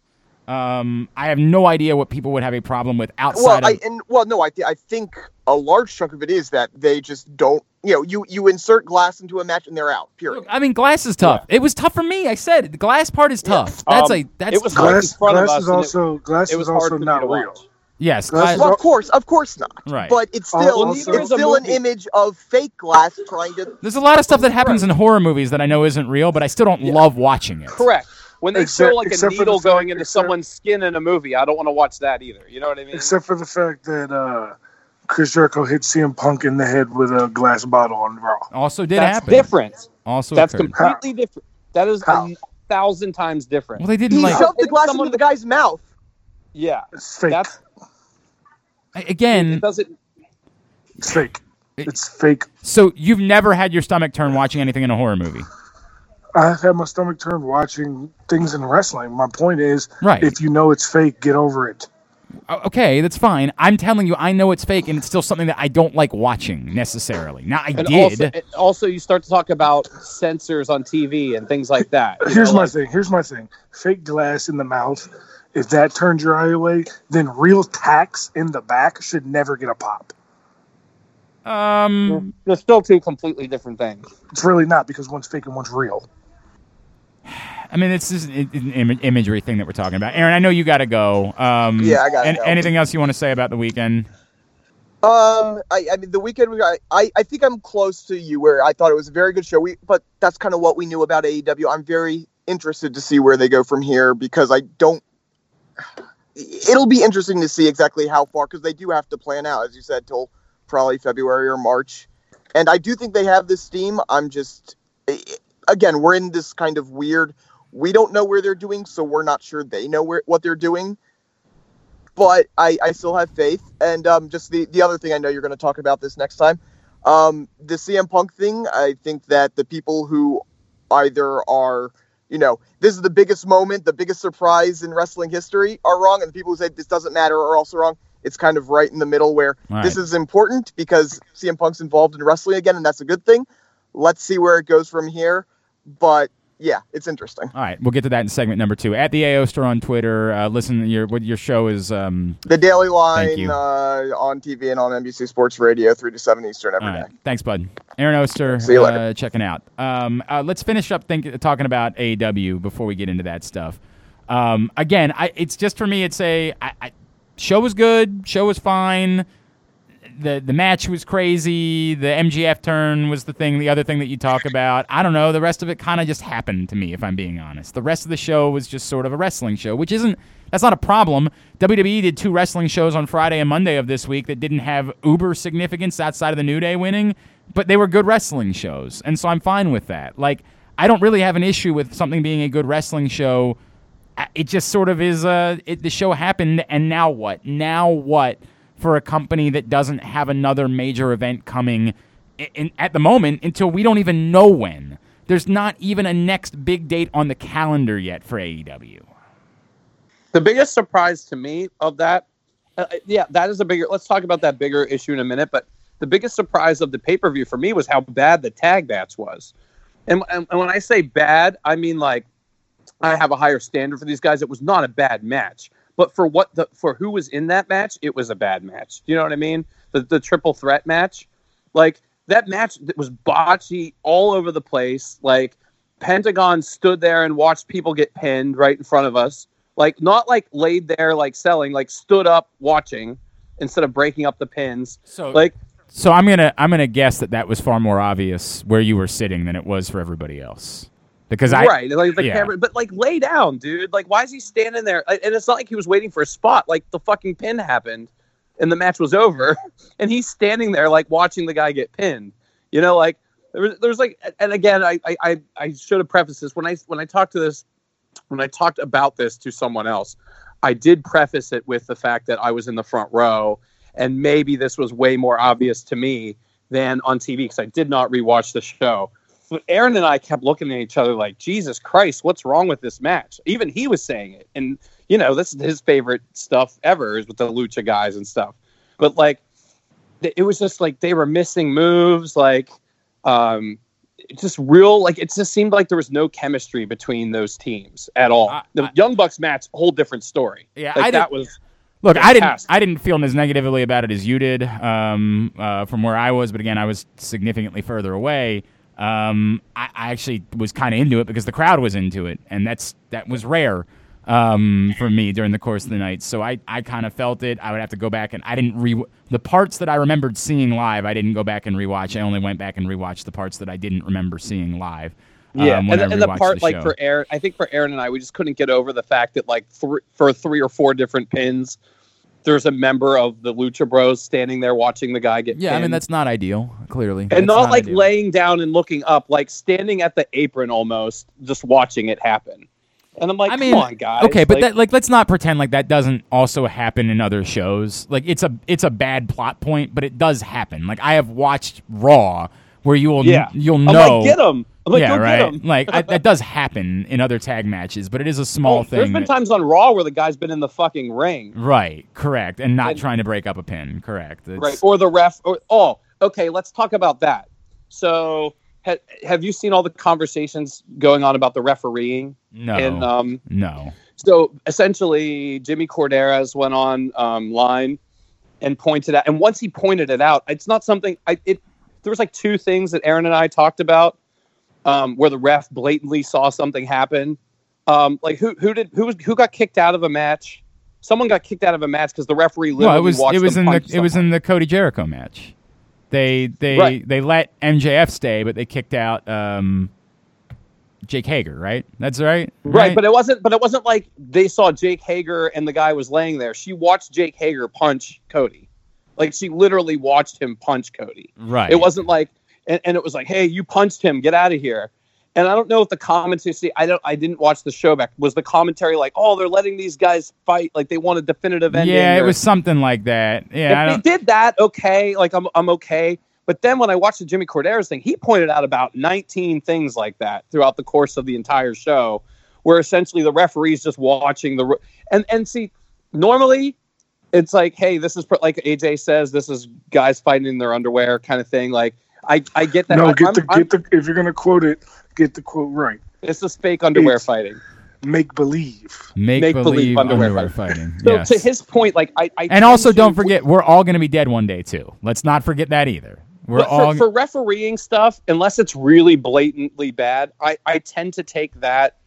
S1: Um, I have no idea what people would have a problem with
S2: Well,
S1: outside
S2: I and well, no, I th- I think a large chunk of it is that they just don't. You know, you you insert glass into a match and they're out. Period.
S1: Look, I mean, glass is tough. It was tough for me. I said the glass part is tough. That's
S6: Um,
S1: a that's
S6: it was
S1: tough.
S6: hard
S4: Glass
S6: in front of
S4: glass is
S6: and it-
S4: also glass
S6: it was
S4: is also not real.
S6: watch.
S1: yes,
S4: Glass
S1: glass,
S4: is
S2: Well, of course, of course not.
S1: Right.
S2: But it's
S4: Al-
S2: still
S4: also-
S2: it's still an image of fake glass trying to.
S1: There's a lot of stuff that happens in horror movies that I know isn't real, but I still don't love watching it.
S6: Correct. When they
S4: Except-
S6: show like a
S4: except for
S6: needle
S4: fact-
S6: going into
S4: except-
S6: someone's skin in a movie, I don't want to watch that either. You know what I mean?
S4: Except for the fact that uh, Chris Jericho hit CM Punk in the head with a glass bottle on Raw.
S1: Also, did
S6: That's
S1: happen.
S6: different.
S1: Also,
S6: That's
S1: occurred.
S6: completely different. That is
S2: How?
S6: a thousand times different.
S1: well, they didn't
S2: He
S1: like
S2: shoved the glass
S6: someone-
S2: into the guy's mouth.
S6: yeah,
S4: It's fake.
S6: that's
S1: again.
S6: it doesn't.
S4: it's fake. It's fake.
S1: So you've never had your stomach turn watching anything in a horror movie,
S4: I've had my stomach turned watching things in wrestling. My point is,
S1: Right.
S4: if you know it's fake, get over it.
S1: Okay? That's fine. I'm telling you, I know it's fake, and it's still something that I don't like watching necessarily. Now I
S6: And
S1: did.
S6: also, also, you start to talk about censors on TV and things like that.
S4: Here's
S6: know,
S4: my
S6: like-
S4: thing. Here's my thing. Fake glass in the mouth. If that turns your eye away, then real tacks in the back should never get a pop.
S1: um,
S6: They're still two completely different things.
S4: It's really not because one's fake and one's real.
S1: I mean, it's just an imagery thing that we're talking about. Aaron, I know you got to go. Um,
S2: Yeah, I gotta
S1: and
S2: go.
S1: Anything else you want to say about the weekend?
S2: Um, I, I mean, the weekend we got, I, I think I'm close to you where I thought it was a very good show. We, but that's kind of what we knew about AEW. I'm very interested to see where they go from here because I don't. It'll be interesting to see exactly how far because they do have to plan out, as you said, till probably February or March. And I do think they have this steam. I'm just, again, we're in this kind of weird. We don't know where they're doing, so we're not sure they know where what they're doing but I, I still have faith. And um, just the, the other thing I know you're going to talk about this next time, um, the CM Punk thing. I think that the people who either are, you know, this is the biggest moment, the biggest surprise in wrestling history are wrong, and the people who say this doesn't matter are also wrong. It's kind of right in the middle where
S1: Right.
S2: this is important because CM Punk's involved in wrestling again, and that's a good thing. Let's see where it goes from here. But yeah, it's interesting.
S1: All right, we'll get to that in segment number two. At the AO Store on Twitter. Uh, listen, your what your show is. Um,
S2: The Daily
S1: Thank you.
S2: Line uh, on TV and on NBC Sports Radio, three to seven Eastern every day.
S1: thanks, bud. Aaron Oster.
S2: See you later.
S1: Uh, checking out. Um, uh, let's finish up think, talking about AEW before we get into that stuff. Um, again, I, it's just for me. It's a I, I, show was good. Show was fine. The the match was crazy. The MJF turn was the thing. The other thing that you talk about, I don't know. The rest of it kind of just happened to me, if I'm being honest. The rest of the show was just sort of a wrestling show, which isn't. That's not a problem. WWE did two wrestling shows on Friday and Monday of this week that didn't have uber significance outside of the New Day winning, but they were good wrestling shows, and so I'm fine with that. Like I don't really have an issue with something being a good wrestling show it just sort of is. Uh, it, the show happened, and now what? Now what for a company that doesn't have another major event coming in, in, at the moment until we don't even know when. There's not even a next big date on the calendar yet for AEW.
S6: The biggest surprise to me of that, uh, yeah, that is a bigger. Let's talk about that bigger issue in a minute. But the biggest surprise of the pay per view for me was how bad the tag match was. And, and, and when I say bad, I mean like I have a higher standard for these guys. It was not a bad match, but for what the for who was in that match, it was a bad match. Do you know what I mean? The the triple threat match, like that match that was botchy all over the place. Like Pentagon stood there and watched people get pinned right in front of us. Like not like laid there like selling, like stood up watching instead of breaking up the pins.
S1: So
S6: Like
S1: So I'm gonna I'm gonna guess that that was far more obvious where you were sitting than it was for everybody else. Because I
S6: right, like the
S1: yeah.
S6: camera, but like lay down, dude. Like, why is he standing there? And it's not like he was waiting for a spot. Like the fucking pin happened, and the match was over, and he's standing there like watching the guy get pinned. You know, like there was, there was like, and again, I, I, I, I should have prefaced this when I when I talked to this, when I talked about this to someone else, I did preface it with the fact that I was in the front row, and maybe this was way more obvious to me than on TV because I did not rewatch the show. Aaron and I kept looking at each other like, Jesus Christ, what's wrong with this match? Even he was saying it. And, you know, this is his favorite stuff ever is with the Lucha guys and stuff. But, like, it was just like they were missing moves. Like, um, just real, like, it just seemed like there was no chemistry between those teams at all.
S1: I-
S6: the
S1: I-
S6: Young Bucks match, whole different story.
S1: Yeah,
S6: like,
S1: I
S6: that
S1: did-
S6: was.
S1: Look, I didn't. I didn't feel as negatively about it as you did um, uh, from where I was, but again, I was significantly further away. Um, I, I actually was kind of into it because the crowd was into it, and that's that was rare um, for me during the course of the night. So I, I kind of felt it. I would have to go back and I didn't re the parts that I remembered seeing live. I didn't go back and rewatch. I only went back and rewatched the parts that I didn't remember seeing live.
S6: Yeah,
S1: um,
S6: and,
S1: I
S6: and the part like for Aaron, I think for Aaron and I, we just couldn't get over the fact that like thr for three or four different pins, there's a member of the Lucha Bros standing there watching the guy get
S1: yeah, I mean that's not ideal. Clearly,
S6: and
S1: That's
S6: not, like
S1: ideal.
S6: laying down and looking up, like standing at the apron almost, just watching it happen. And I'm like,
S1: I mean,
S6: come on, guys.
S1: Okay, but
S6: like,
S1: that, like, let's not pretend like that doesn't also happen in other shows. Like, it's a it's a bad plot point, but it does happen. Like, I have watched Raw, where you will
S6: yeah,
S1: you'll
S6: I'm
S1: know.
S6: like, get him. Like,
S1: yeah, right. Like I, that does happen in other tag matches, but it is a small
S6: Oh,
S1: thing.
S6: There's been
S1: that-
S6: times on Raw where the guy's been in the fucking ring,
S1: right, correct, and not
S6: And-
S1: trying to break up a pin. Correct. It's-
S6: right? Or the ref. Or oh, okay. Let's talk about that. So, ha- have you seen all the conversations going on about the refereeing?
S1: No,
S6: And um,
S1: no.
S6: so essentially, Jimmy Korderas went on um, line and pointed out. And once he pointed it out, it's not something. I it there was like two things that Aaron and I talked about um, where the ref blatantly saw something happen. Um, like who who did who was who got kicked out of a match? Someone got kicked out of a match because the referee literally
S1: Well, it was
S6: watched
S1: it was in the
S6: punch
S1: it was in the Cody Jericho match. They they
S6: Right.
S1: they let MJF stay, but they kicked out um, Jake Hager. Right. That's right.
S6: Right, but it wasn't. But it wasn't like they saw Jake Hager and the guy was laying there. She watched Jake Hager punch Cody, like she literally watched him punch Cody.
S1: right.
S6: It wasn't like, and, and it was like, hey, you punched him, get out of here. And I don't know if the commentary. See, I don't. I didn't watch the show back. Was the commentary like, oh, they're letting these guys fight, like they want a definitive ending?
S1: Yeah, it
S6: or-
S1: was something like that. Yeah, I
S6: if they did that, okay, like I'm, I'm okay. But then when I watched the Jimmy Korderas thing, he pointed out about 19 things like that throughout the course of the entire show, where essentially the referee's just watching the and and see normally it's like, hey, this is pr- like AJ says, this is guys fighting in their underwear kind of thing. Like I I get that.
S4: No, get
S6: I'm-
S4: the
S6: I'm-
S4: get the if you're gonna quote it, get the quote right.
S6: it's just fake underwear
S4: It's-
S6: fighting.
S4: Make believe.
S1: make,
S6: make
S1: believe,
S6: believe
S1: underwear,
S6: underwear
S1: fighting.
S6: So
S1: yes.
S6: to his point, like I, I
S1: and also, don't forget, we're all going to be dead one day too. Let's not forget that either. We're
S6: But
S1: all
S6: for, for refereeing stuff, unless it's really blatantly bad, I, I tend to take that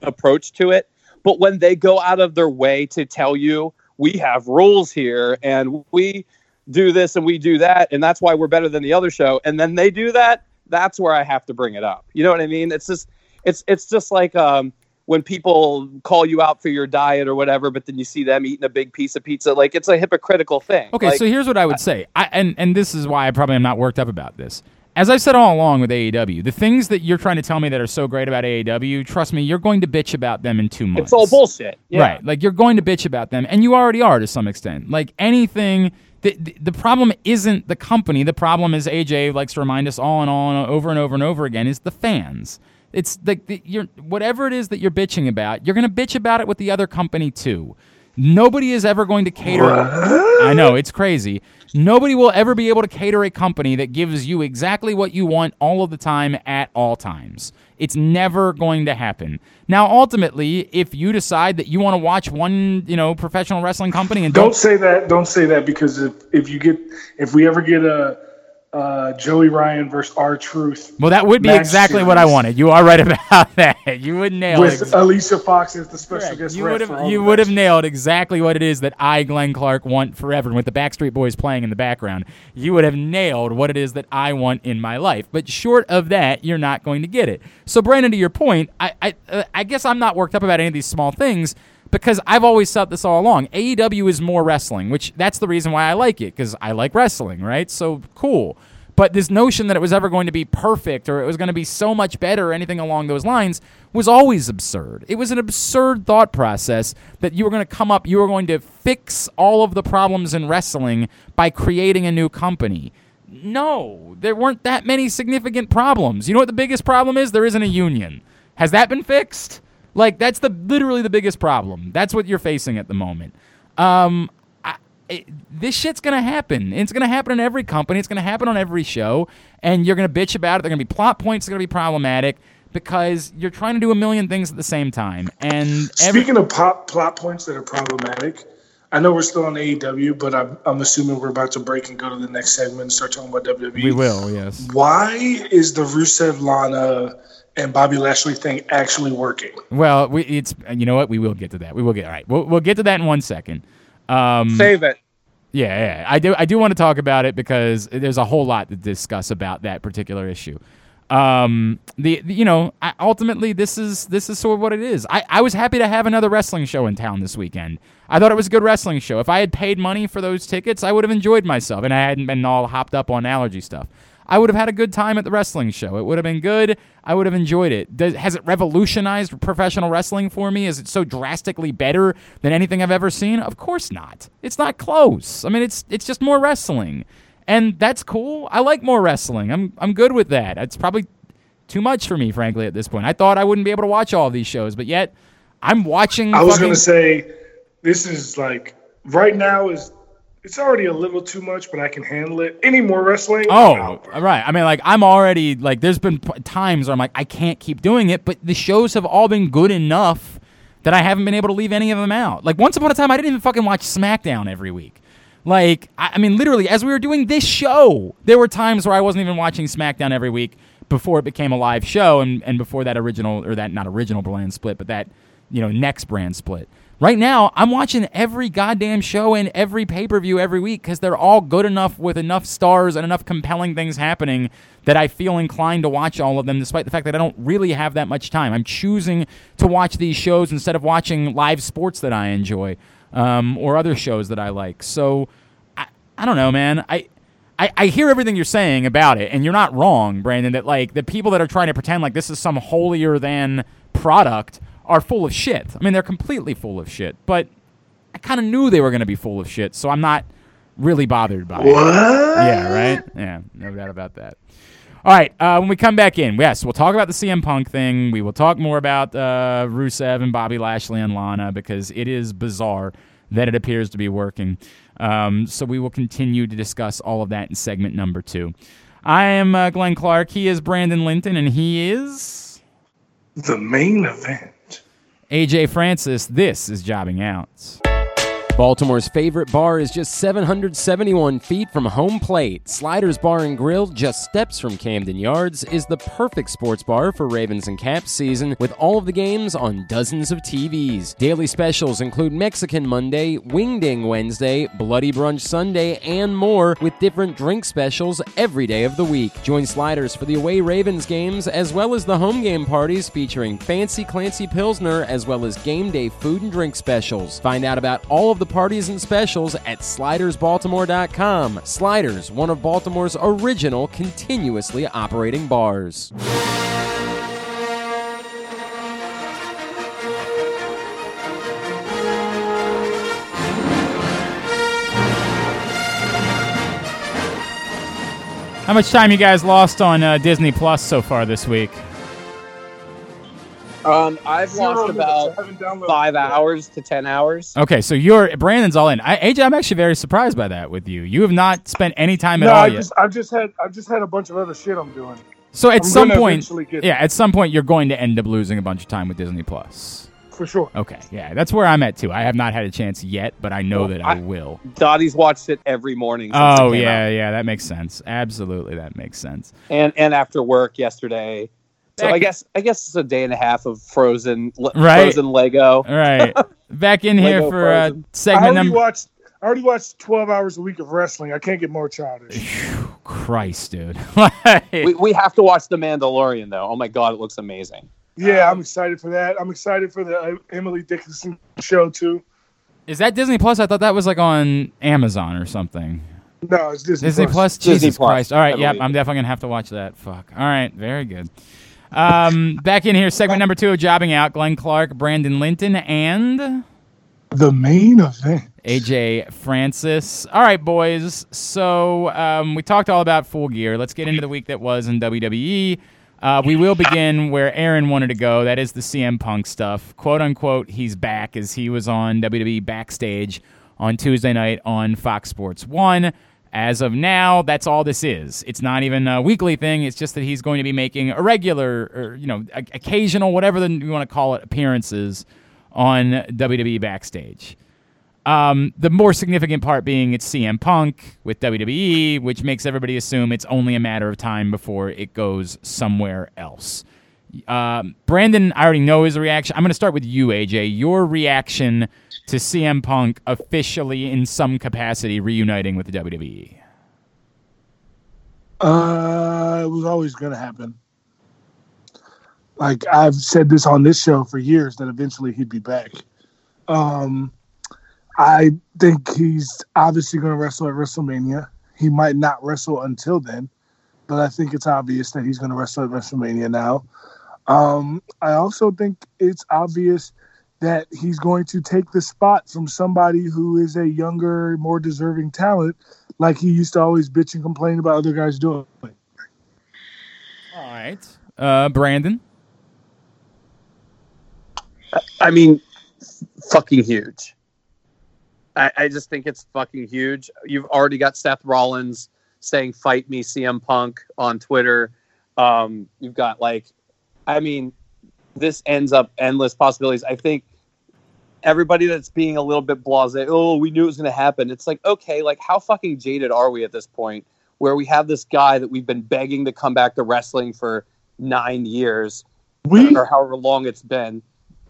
S6: approach to it. But when they go out of their way to tell you we have rules here and we do this and we do that, and that's why we're better than the other show, and then they do that, that's where I have to bring it up. You know what I mean? It's just it's it's just like um, when people call you out for your diet or whatever, but then you see them eating a big piece of pizza. Like it's a hypocritical thing.
S1: Okay,
S6: Like,
S1: so here's what I would say, I, and and this is why I probably am not worked up about this. as I've said all along with AEW, the things that you're trying to tell me that are so great about AEW, trust me, you're going to bitch about them in two months.
S3: It's all bullshit. Yeah.
S1: Right. Like you're going to bitch about them, and you already are to some extent. Like anything. The, the, problem isn't the company. The problem is AJ likes to remind us all and all and over and over and over again is the fans. It's like whatever it is that you're bitching about, you're going to bitch about it with the other company too. Nobody is ever going to cater. I know it's crazy. Nobody will ever be able to cater a company that gives you exactly what you want all of the time at all times. It's never going to happen. Now, ultimately, if you decide that you want to watch one, you know, professional wrestling company and
S4: Don't say that. Don't say that because if, if you get if we ever get a uh, Joey Ryan versus R Truth
S1: well, that would be exactly what I wanted. You are right about that. You would nail it.
S4: with Alicia Fox as the special
S1: Correct.
S4: guest
S1: You would have you would have nailed exactly what it is that I, Glenn Clark, want forever. And with the Backstreet Boys playing in the background, you would have nailed what it is that I want in my life. But short of that, you're not going to get it. So, Brandon, to your point, I I, uh, I guess I'm not worked up about any of these small things because I've always thought this all along. AEW is more wrestling, which that's the reason why I like it because I like wrestling, right? So cool. But this notion that it was ever going to be perfect or it was going to be so much better or anything along those lines was always absurd. It was an absurd thought process that you were going to come up, you were going to fix all of the problems in wrestling by creating a new company. No, there weren't that many significant problems. You know what the biggest problem is? There isn't a union. Has that been fixed? Like that's the literally the biggest problem. That's what you're facing at the moment. Um, I, it, this shit's gonna happen. It's gonna happen in every company. It's gonna happen on every show, and you're gonna bitch about it. They're gonna be plot points. that are gonna be problematic because you're trying to do a million things at the same time. And every,
S4: Speaking of pop plot points that are problematic, I know we're still on AEW, but I'm, I'm assuming we're about to break and go to the next segment and start talking about WWE.
S1: we will, yes.
S4: Why is the Rusev Lana and Bobby Lashley thing actually working?
S1: Well, we, it's you know what? We will get to that. We will get all right. We'll, we'll get to that in one second. Um,
S3: Save it.
S1: Yeah, yeah, I do. I do want to talk about it because there's a whole lot to discuss about that particular issue. Um, the, the- you know, I, ultimately this is this is sort of what it is. I, I was happy to have another wrestling show in town this weekend. I thought it was a good wrestling show. If I had paid money for those tickets, I would have enjoyed myself, and I hadn't been all hopped up on allergy stuff. I would have had a good time at the wrestling show. It would have been good. I would have enjoyed it. Does, has it revolutionized professional wrestling for me? Is it so drastically better than anything I've ever seen? Of course not. It's not close. I mean, it's it's just more wrestling, and that's cool. I like more wrestling. I'm I'm good with that. It's probably too much for me, frankly, at this point. I thought I wouldn't be able to watch all of these shows, but yet I'm watching.
S4: I was
S1: fucking-
S4: going to say, this is like right now is it's already a little too much, but I can handle it. Any more wrestling?
S1: Oh,
S4: No.
S1: right. I mean, like I'm already like. There's been times where I'm like, I can't keep doing it, but the shows have all been good enough that I haven't been able to leave any of them out. Like once upon a time, I didn't even fucking watch SmackDown every week. Like, I, I mean, literally, as we were doing this show, there were times where I wasn't even watching SmackDown every week before it became a live show, and and before that original or that not original brand split, but that you know next brand split. Right now, I'm watching every goddamn show and every pay per view every week because they're all good enough with enough stars and enough compelling things happening that I feel inclined to watch all of them, despite the fact that I don't really have that much time. I'm choosing to watch these shows instead of watching live sports that I enjoy um, or other shows that I like. So I, I don't know, man. I. I, I hear everything you're saying about it, and you're not wrong, Brandon. That like the people that are trying to pretend like this is some holier than product are full of shit. I mean, they're completely full of shit. But I kind of knew they were going to be full of shit, so I'm not really bothered by it. What? Yeah, right. Yeah, no doubt about that. All right, uh, when we come back in, yes, we'll talk about the CM Punk thing. We will talk more about uh, Rusev and Bobby Lashley and Lana because it is bizarre that it appears to be working. Um, so we will continue to discuss all of that in segment number two. I am uh, Glenn Clark. He is Brandon Linton, and he is
S4: The main event.
S1: AJ Francis. This is Jobbing Out.
S7: Baltimore's favorite bar is just 771 feet from home plate. Sliders Bar and Grill, just steps from Camden Yards, is the perfect sports bar for Ravens and Caps season with all of the games on dozens of TVs. Daily specials include Mexican Monday, Wingding Wednesday, Bloody Brunch Sunday, and more with different drink specials every day of the week. Join Sliders for the away Ravens games as well as the home game parties featuring fancy Clancy Pilsner as well as game day food and drink specials. Find out about all of the the parties and specials at slidersbaltimore.com. Sliders, one of Baltimore's original continuously operating bars.
S1: How much time you guys lost on uh, Disney Plus so far this week?
S6: Um, I've
S4: Zero
S6: lost about five
S4: it
S6: hours to ten hours.
S1: Okay, so you're Brandon's all in. I, AJ, I'm actually very surprised by that with you. You have not spent any time at all.
S4: No,
S1: all
S4: I
S1: yet.
S4: just, I've just had, I've just had a bunch of other shit I'm doing.
S1: so at
S4: I'm
S1: some point, yeah, at some point you're going to end up losing a bunch of time with Disney Plus.
S4: for sure.
S1: Okay, yeah, that's where I'm at too. I have not had a chance yet, but I know
S6: Well,
S1: that I,
S6: I-
S1: will.
S6: Dottie's watched it every morning. Since
S1: Oh
S6: it came
S1: yeah,
S6: out.
S1: yeah, that makes sense. Absolutely, that makes sense.
S6: and and after work yesterday. So I guess I guess it's a day and a half of frozen le-
S1: Right.
S6: frozen Lego.
S1: All right, back in here
S6: Lego
S1: for uh,
S6: Frozen.
S4: I
S1: segment
S4: already
S1: number.
S4: watched, I already watched 12 hours a week of wrestling. I can't get more childish.
S1: Christ, dude.
S6: We, we have to watch The Mandalorian though. Oh my god, it looks amazing.
S4: Yeah, I'm excited for that. I'm excited for the uh, Emily Dickinson show too.
S1: Is that Disney Plus? I thought that was like on Amazon or something.
S4: No, it's Disney,
S1: Disney Plus.
S6: Disney
S1: Jesus
S6: Plus,
S1: Christ! All right,
S6: I
S1: yep. I'm definitely gonna have to watch that. Fuck. All right, very good. Um, back in here, segment number two of jobbing out. Glenn Clark, Brandon Linton, and
S4: The main event.
S1: AJ Francis. All right, boys. So um, we talked all about Full Gear. Let's get into the week that was in WWE. Uh, we will begin where Aaron wanted to go. That is the CM Punk stuff. "Quote unquote," he's back as he was on WWE backstage on Tuesday night on Fox Sports One. As of now, that's all this is. It's not even a weekly thing. It's just that he's going to be making a regular, or you know, o- occasional, whatever the, you want to call it, appearances on WWE backstage. Um, the more significant part being it's CM Punk with WWE, which makes everybody assume it's only a matter of time before it goes somewhere else. Um, Brandon, I already know his reaction. I'm going to start with you, AJ. Your reaction to CM Punk officially, in some capacity, reuniting with the. WWE.
S4: Uh, it was always going to happen. Like I've said this on this show for years that eventually he'd be back. Um, I think he's obviously going to wrestle at WrestleMania. He might not wrestle until then, but I think it's obvious that he's going to wrestle at WrestleMania now. Um, I also think it's obvious that he's going to take the spot from somebody who is a younger, more deserving talent, like he used to always bitch and complain about other guys doing.
S1: All right. Uh, Brandon.
S6: I mean, fucking huge. I, I just think it's fucking huge. You've already got Seth Rollins saying "Fight me, CM Punk" on Twitter. Um, you've got like, I mean, this ends up endless possibilities. I think everybody that's being a little bit blasé, oh, we knew it was going to happen. It's like, okay, like how fucking jaded are we at this point, where we have this guy that we've been begging to come back to wrestling for nine years
S4: We
S6: or however long it's been,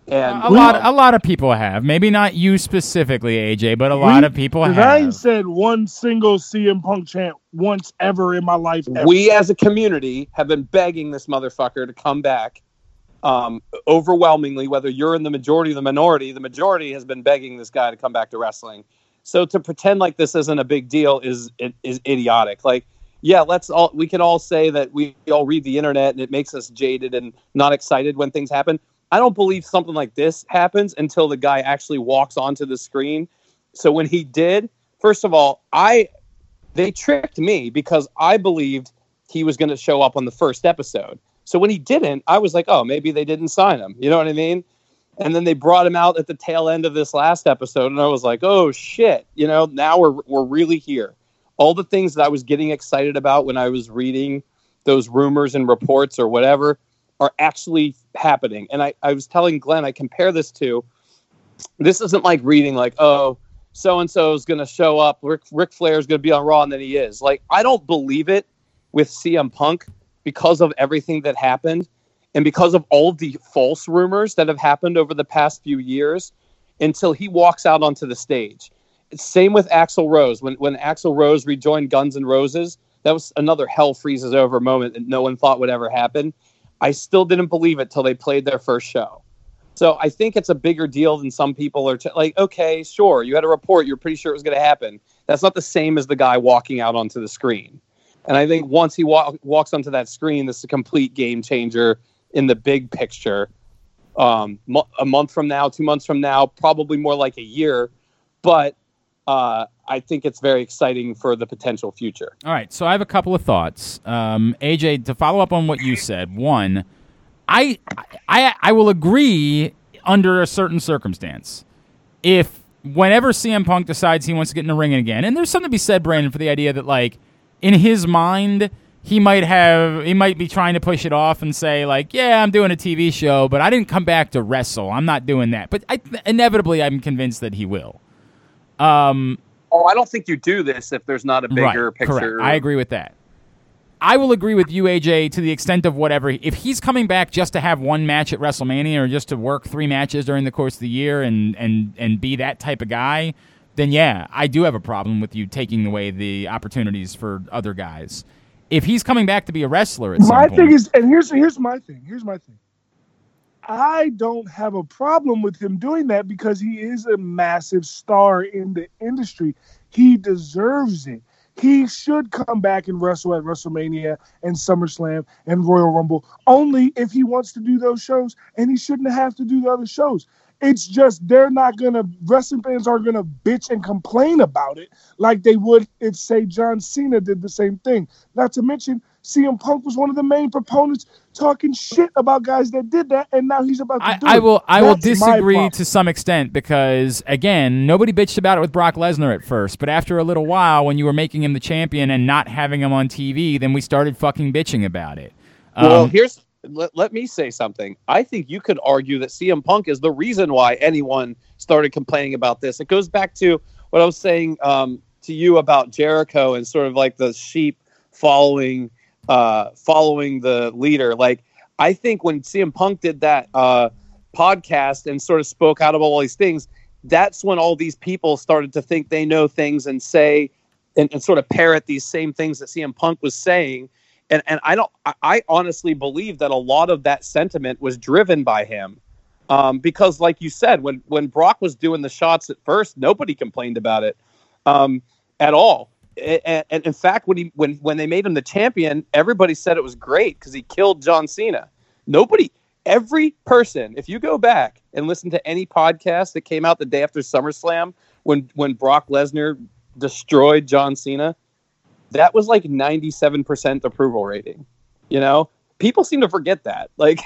S6: and
S1: a lot, a lot of people have. Maybe not you specifically, AJ, but a lot of people
S4: Because I ain't
S1: have.
S4: said one single CM Punk chant once ever in my life. Ever.
S6: we as a community have been begging this motherfucker to come back um, overwhelmingly whether you're in the majority or the minority the majority has been begging this guy to come back to wrestling so to pretend like this isn't a big deal is is idiotic like yeah let's all we can all say that we all read the internet and it makes us jaded and not excited when things happen i don't believe something like this happens until the guy actually walks onto the screen so when he did first of all i they tricked me because I believed he was going to show up on the first episode. So when he didn't, I was like, oh, maybe they didn't sign him. You know what I mean? And then they brought him out at the tail end of this last episode, and I was like, oh shit, you know, now we're we're really here. All the things that I was getting excited about when I was reading those rumors and reports or whatever are actually happening. And I, I was telling Glenn, I compare this to this isn't like reading like, oh, so and so is going to show up. Rick, Ric Flair is going to be on Raw, and then he is. Like, I don't believe it with CM Punk because of everything that happened and because of all the false rumors that have happened over the past few years until he walks out onto the stage. Same with Axl Rose. When when Axl Rose rejoined Guns N' Roses, that was another hell freezes over moment that no one thought would ever happen. I still didn't believe it till they played their first show. So I think it's a bigger deal than some people are t- like. Okay, sure, you had a report. You're pretty sure it was going to happen. That's not the same as the guy walking out onto the screen. And I think once he wa- walks onto that screen, this is a complete game changer in the big picture. Um, mo- a month from now, two months from now, probably more like a year, but uh, I think it's very exciting for the potential future.
S1: All right, so I have a couple of thoughts. Um, AJ, to follow up on what you said, one, I, I, I will agree under a certain circumstance. If whenever CM Punk decides he wants to get in the ring again, and there's something to be said, Brandon, for the idea that like in his mind he might have he might be trying to push it off and say like, yeah, I'm doing a TV show, but I didn't come back to wrestle. I'm not doing that. But I, inevitably, I'm convinced that he will. Um,
S6: Oh, I don't think you do this if there's not a bigger
S1: right,
S6: picture.
S1: Correct. I agree with that. I will agree with you, AJ, to the extent of whatever. If he's coming back just to have one match at WrestleMania or just to work three matches during the course of the year and and and be that type of guy, then yeah, I do have a problem with you taking away the opportunities for other guys. If he's coming back to be a wrestler at some
S4: my
S1: point,
S4: thing is, and here's here's my thing. Here's my thing. I don't have a problem with him doing that because he is a massive star in the industry. He deserves it. He should come back and wrestle at WrestleMania and SummerSlam and Royal Rumble only if he wants to do those shows, and he shouldn't have to do the other shows. It's just they're not gonna wrestling fans are gonna bitch and complain about it like they would if say John Cena did the same thing. Not to mention CM Punk was one of the main proponents talking shit about guys that did that, and now he's about to
S1: I,
S4: do
S1: I
S4: it.
S1: will I will
S4: That's my
S1: disagree to some extent because again, nobody bitched about it with Brock Lesnar at first, but after a little while, when you were making him the champion and not having him on TV, then we started fucking bitching about it.
S6: Well,
S1: Um,
S6: here's let, let me say something. I think you could argue that CM Punk is the reason why anyone started complaining about this. It goes back to what I was saying um, to you about Jericho and sort of like the sheep following uh, following the leader. Like I think when CM Punk did that uh, podcast and sort of spoke out of all these things, that's when all these people started to think they know things and say and, and sort of parrot these same things that CM Punk was saying and and I don't I, I honestly believe that a lot of that sentiment was driven by him. Um, because like you said, when when Brock was doing the shots at first, nobody complained about it um, at all. And, and in fact, when he when when they made him the champion, everybody said it was great because he killed John Cena. Nobody, every person, if you go back and listen to any podcast that came out the day after SummerSlam, when when Brock Lesnar destroyed John Cena, that was like 97% approval rating you know? People seem to forget that. Like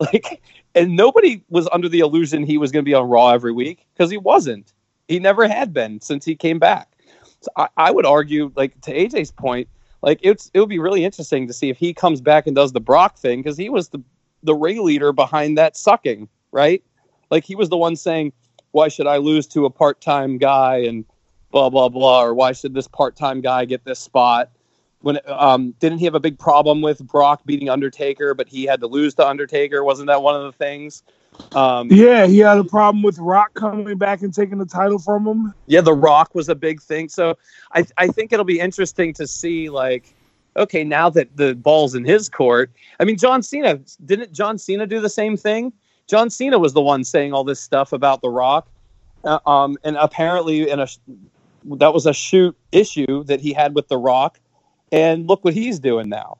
S6: like and nobody was under the illusion he was going to be on raw every week because he wasn't. He never had been since he came back I, I would argue like to aj's point like it's it would be really interesting to see if he comes back and does the brock thing because he was the the ringleader behind that sucking right? Like he was the one saying why should i lose to a part-time guy and blah blah blah or why should this part-time guy get this spot? When um didn't he have a big problem with Brock beating Undertaker but he had to lose to Undertaker? Wasn't that one of the things um
S4: Yeah, he had a problem with Rock coming back and taking the title from him.
S6: yeah the rock was a big thing. So I I think it'll be interesting to see like okay now that the ball's in his court I mean John Cena didn't John Cena do the same thing? John Cena was the one saying all this stuff about the rock uh, um and apparently in a that was a shoot issue that he had with the rock and look what he's doing now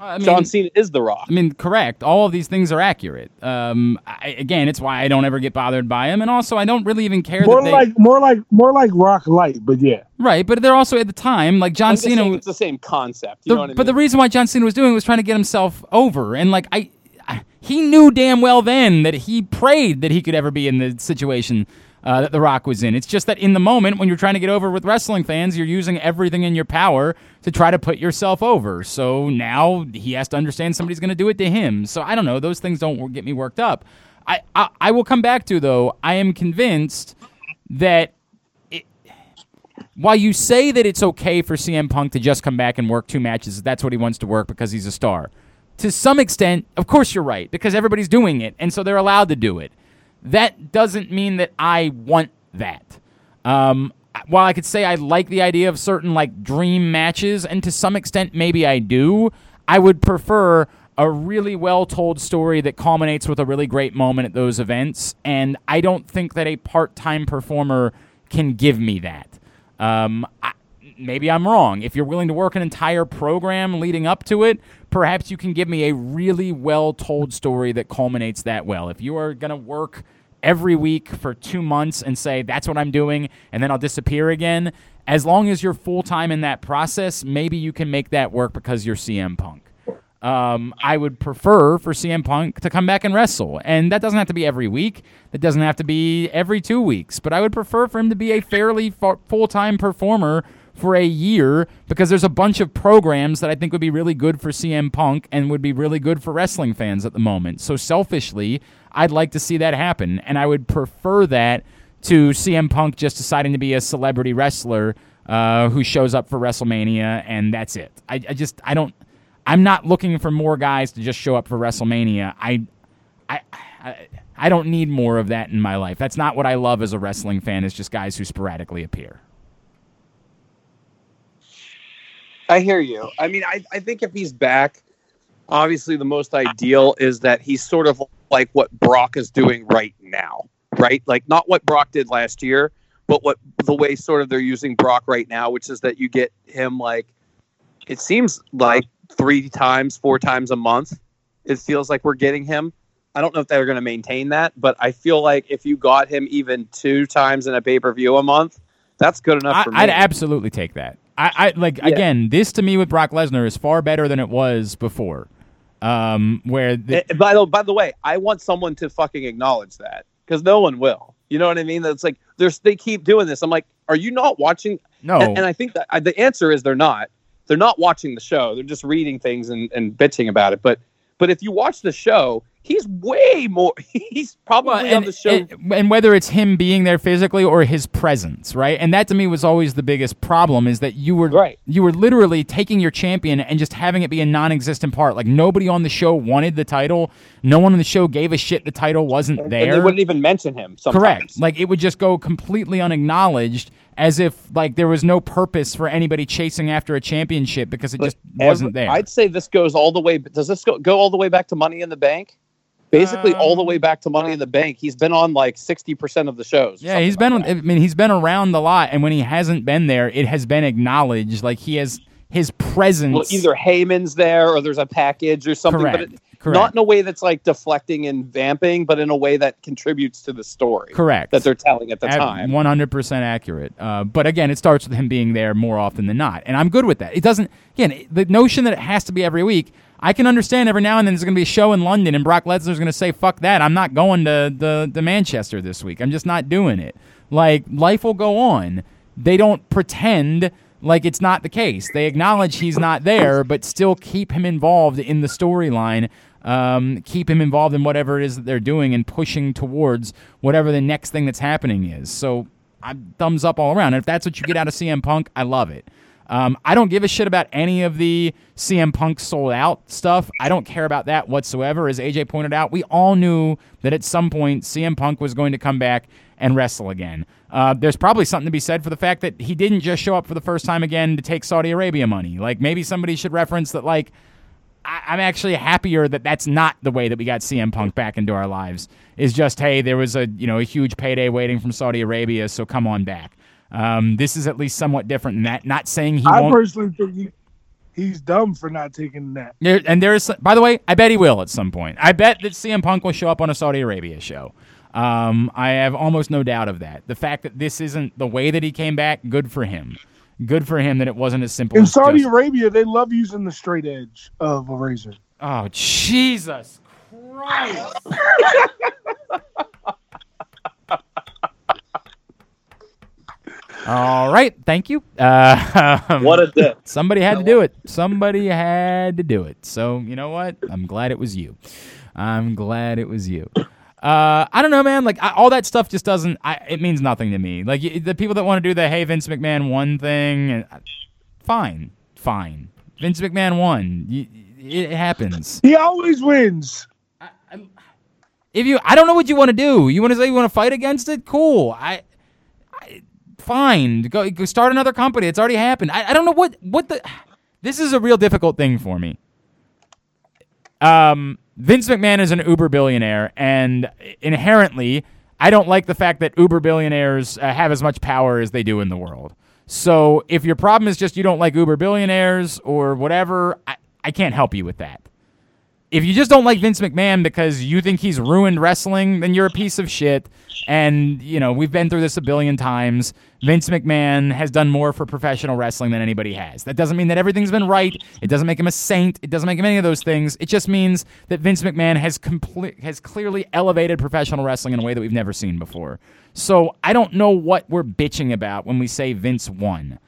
S1: I mean,
S6: John Cena is the Rock.
S1: I mean, correct. All of these things are accurate. Um, I, again, it's why I don't ever get bothered by them, and also I don't really even care
S4: More
S1: that they
S4: like more like more like Rock Light, but yeah.
S1: right. But they're also at the time like John Cena.
S6: saying it's the same concept. You
S1: the-
S6: know what I mean?
S1: But the reason why John Cena was doing it was trying to get himself over, and like I, I, he knew damn well then that he prayed that he could ever be in the situation uh, that The Rock was in. It's just that in the moment when you're trying to get over with wrestling fans, you're using everything in your power to try to put yourself over. So now he has to understand somebody's going to do it to him. So I don't know; those things don't get me worked up. I, I, I will come back to though. I am convinced that while you say that it's okay for CM Punk to just come back and work two matches, that's what he wants to work because he's a star. To some extent, of course you're right, because everybody's doing it, and so they're allowed to do it. That doesn't mean that I want that. Um, while I could say I like the idea of certain like dream matches, and to some extent maybe I do, I would prefer a really well told story that culminates with a really great moment at those events. And I don't think that a part time performer can give me that. Um, I, maybe I'm wrong. If you're willing to work an entire program leading up to it, perhaps you can give me a really well told story that culminates that well. If you are going to work every week for two months and say, that's what I'm doing, and then I'll disappear again, as long as you're full time in that process, maybe you can make that work because you're CM Punk. Um, I would prefer for CM Punk to come back and wrestle. And that doesn't have to be every week. That doesn't have to be every two weeks. But I would prefer for him to be a fairly full time performer for a year because there's a bunch of programs that I think would be really good for CM Punk and would be really good for wrestling fans at the moment. So selfishly, I'd like to see that happen. And I would prefer that to CM Punk just deciding to be a celebrity wrestler uh, who shows up for WrestleMania and that's it. I, I just, I don't. I'm not looking for more guys to just show up for WrestleMania. I, I, I, I don't need more of that in my life. That's not what I love as a wrestling fan. Is just guys who sporadically appear.
S6: I hear you. I mean, I, I think if he's back, obviously the most ideal is that he's sort of like what Brock is doing right now, right? Like not what Brock did last year, but what the way sort of they're using Brock right now, which is that you get him like it seems like three times, four times a month. It feels like we're getting him. I don't know if they're going to maintain that, but I feel like if you got him even two times in a pay per view a month, that's good enough for me.
S1: I'd absolutely take that. I, I like
S6: Yeah.
S1: again. This to me with Brock Lesnar is far better than it was before. Um, where the,
S6: Eh, by the by the way, I want someone to fucking acknowledge that because no one will. You know what I mean? That's like there's they keep doing this. I'm like, are you not watching?
S1: no,
S6: And, and I think that I, the answer is they're not. They're not watching the show. They're just reading things and, and bitching about it. But but if you watch the show, he's way more. He's probably
S1: Well,
S6: on the show.
S1: and- and whether it's him being there physically or his presence, right? And that to me was always the biggest problem is that you were
S6: Right.
S1: you were literally taking your champion and just having it be a non-existent part. Like nobody on the show wanted the title. No one on the show gave a shit the title wasn't
S6: and
S1: there.
S6: they wouldn't even mention him. Sometimes.
S1: Correct. Like it would just go completely unacknowledged as if like there was no purpose for anybody chasing after a championship because it
S6: But
S1: just
S6: every-
S1: wasn't there.
S6: I'd say this goes all the way. Does this go, go all the way back to Money in the Bank? Basically, all the
S1: Um,
S6: way back to Money in the Bank. He's been on like sixty percent of the shows.
S1: Yeah, he's been.
S6: like
S1: I mean, he's been around a lot, and when he hasn't been there, it has been acknowledged. Like he has his presence.
S6: Well, either Heyman's there or there's a package or something,
S1: Correct.
S6: but it,
S1: Correct.
S6: not in a way that's like deflecting and vamping, but in a way that contributes to the story
S1: correct.
S6: that they're telling at the time.
S1: One hundred percent accurate. Uh, but again, it starts with him being there more often than not, and I'm good with that. It doesn't. Again, the notion that it has to be every week. I can understand every now and then there's going to be a show in London and Brock Lesnar's going to say, fuck that. I'm not going to the, the Manchester this week. I'm just not doing it. Like, life will go on. They don't pretend like it's not the case. They acknowledge he's not there, but still keep him involved in the storyline, um, keep him involved in whatever it is that they're doing and pushing towards whatever the next thing that's happening is. So, I thumbs up all around. And if that's what you get out of CM Punk, I love it. Um, I don't give a shit about any of the CM Punk sold out stuff. I don't care about that whatsoever. As AJ pointed out, we all knew that at some point CM Punk was going to come back and wrestle again. Uh, there's probably something to be said for the fact that he didn't just show up for the first time again to take Saudi Arabia money. Like maybe somebody should reference that. Like I- I'm actually happier that that's not the way that we got CM Punk back into our lives. Is just hey, there was a you know a huge payday waiting from Saudi Arabia, so come on back. Um, this is at least somewhat different than that. Not saying he
S4: I
S1: won't.
S4: personally think he, he's dumb for not taking that.
S1: There, and there is, by the way, I bet he will at some point. I bet that CM Punk will show up on a Saudi Arabia show. Um, I have almost no doubt of that. The fact that this isn't the way that he came back, good for him. Good for him that it wasn't as simple.
S4: In
S1: as
S4: Saudi
S1: just-
S4: Arabia, they love using the straight edge of a razor.
S1: oh Jesus Christ! All right, thank you. Uh,
S6: What a dip.
S1: Somebody had to do it. Somebody had to do it. So you know what? I'm glad it was you. I'm glad it was you. Uh, I don't know, man. Like I, all that stuff just doesn't. I, it means nothing to me. Like y- the people that want to do the hey Vince McMahon won thing, and uh, fine, fine. Vince McMahon won. Y- it happens.
S4: He always wins.
S1: If you, I don't know what you want to do. You want to say you want to fight against it? Cool. I, I fine. Go, go start another company. It's already happened. I, I don't know what what the. This is a real difficult thing for me. Um, Vince McMahon is an uber billionaire, and inherently, I don't like the fact that uber billionaires uh, have as much power as they do in the world. So if your problem is just you don't like uber billionaires or whatever, I, I can't help you with that. If you just don't like Vince McMahon because you think he's ruined wrestling, then you're a piece of shit. And, you know, we've been through this a billion times. Vince McMahon has done more for professional wrestling than anybody has. That doesn't mean that everything's been right. It doesn't make him a saint. It doesn't make him any of those things. It just means that Vince McMahon has complete has clearly elevated professional wrestling in a way that we've never seen before. So I don't know what we're bitching about when we say Vince won.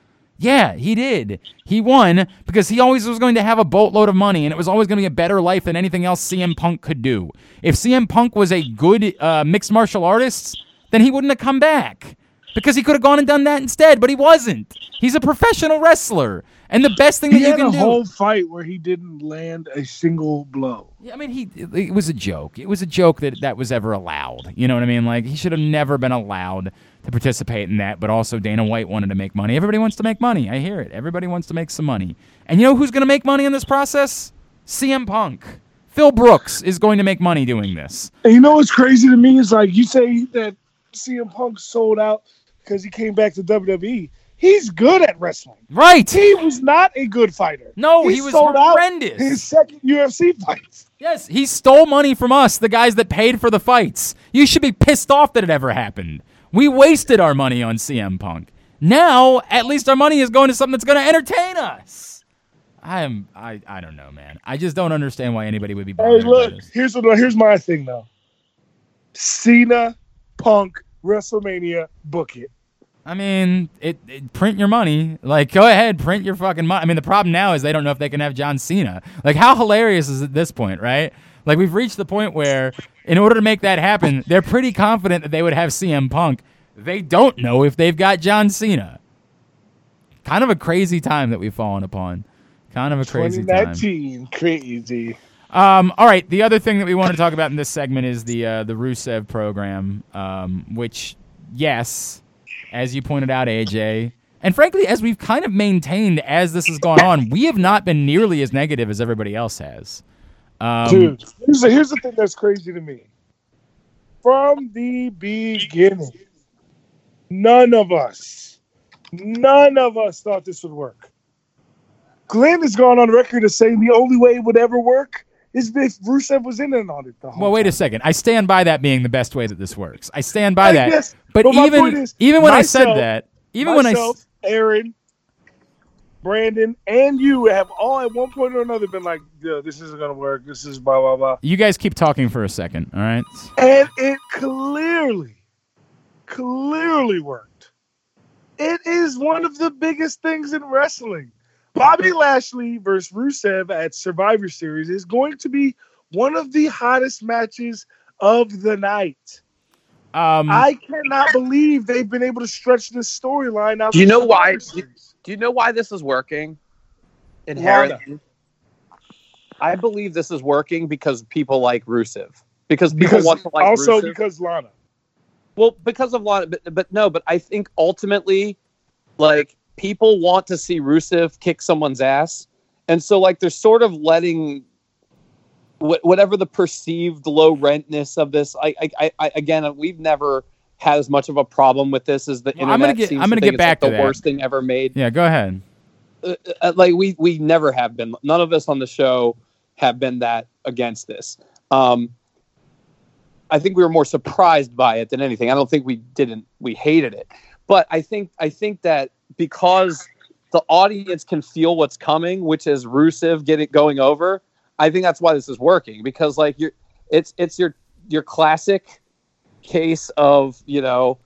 S1: Yeah, he did. He won because he always was going to have a boatload of money, and it was always going to be a better life than anything else CM Punk could do. If CM Punk was a good uh, mixed martial artist, then he wouldn't have come back because he could have gone and done that instead, but he wasn't. He's a professional wrestler, and the best thing
S4: He
S1: that you can do.
S4: He had a whole fight where he didn't land a single blow.
S1: Yeah, I mean, he it, it was a joke. It was a joke that that was ever allowed. You know what I mean? Like he should have never been allowed to participate in that. But also, Dana White wanted to make money. Everybody wants to make money. I hear it. Everybody wants to make some money. And you know who's going to make money in this process? CM Punk. Phil Brooks is going to make money doing this.
S4: And you know what's crazy to me is like you say that CM Punk sold out because he came back to WWE. He's good at wrestling.
S1: Right.
S4: He was not a good fighter.
S1: No, he was
S4: sold out
S1: horrendous.
S4: His second UFC fight.
S1: Yes, he stole money from us, the guys that paid for the fights. You should be pissed off that it ever happened. We wasted our money on CM Punk. Now, at least our money is going to something that's going to entertain us. I am I I don't know, man. I just don't understand why anybody would be
S4: Hey,
S1: bothered
S4: look, here's what here's my thing though. Cena, Punk, WrestleMania, book it.
S1: I mean, it, it print your money. Like, go ahead, print your fucking money. I mean, the problem now is they don't know if they can have John Cena. Like, how hilarious is it at this point, right? Like, we've reached the point where, in order to make that happen, they're pretty confident that they would have CM Punk. They don't know if they've got John Cena. Kind of a crazy time that we've fallen upon. Kind of a crazy time.
S4: 2019, crazy.
S1: Um, all right. The other thing that we want to talk about in this segment is the uh, the Rusev program, um, which, yes, as you pointed out, AJ, and frankly, as we've kind of maintained as this has gone on, we have not been nearly as negative as everybody else has. Um,
S4: Dude, here's the, here's the thing that's crazy to me. From the beginning, none of us, none of us thought this would work. Glenn has gone on record as saying the only way it would ever work is if Rusev was in and on it the whole
S1: well, wait a second. I stand by that being the best way that this works. I stand by
S4: I
S1: that.
S4: guess,
S1: but
S4: but
S1: even
S4: is,
S1: even when I said that, even when I
S4: Myself, Aaron, Brandon, and you have all at one point or another been like, yeah, this isn't gonna work. This is blah blah blah.
S1: you guys keep talking for a second, all right?
S4: And it clearly, clearly worked. It is one of the biggest things in wrestling. Bobby Lashley versus Rusev at Survivor Series is going to be one of the hottest matches of the night.
S1: Um,
S4: I cannot believe they've been able to stretch this storyline out.
S6: Do you
S4: to
S6: know why-
S4: Series.
S6: Do you know why this is working? Inherently, I believe this is working because people like Rusev. Because people
S4: Because
S6: want to like
S4: also
S6: Rusev.
S4: because Lana.
S6: Well, because of Lana, but, but no, but I think ultimately, like people want to see Rusev kick someone's ass, and so like they're sort of letting wh- whatever the perceived low rentness of this. I, I, I, I again, we've never had as much of a problem with this as the
S1: Well, I'm gonna
S6: internet.
S1: get-
S6: seems
S1: I'm
S6: to
S1: gonna get back
S6: like
S1: to
S6: the
S1: that.
S6: worst thing ever made.
S1: yeah, go ahead.
S6: Uh, uh, like we we never have been. None of us on the show have been that against this. Um, I think we were more surprised by it than anything. I don't think we didn't. We hated it, but I think I think that because the audience can feel what's coming, which is Rusev get it going over. I think that's why this is working because like you're, it's it's your your classic case of you know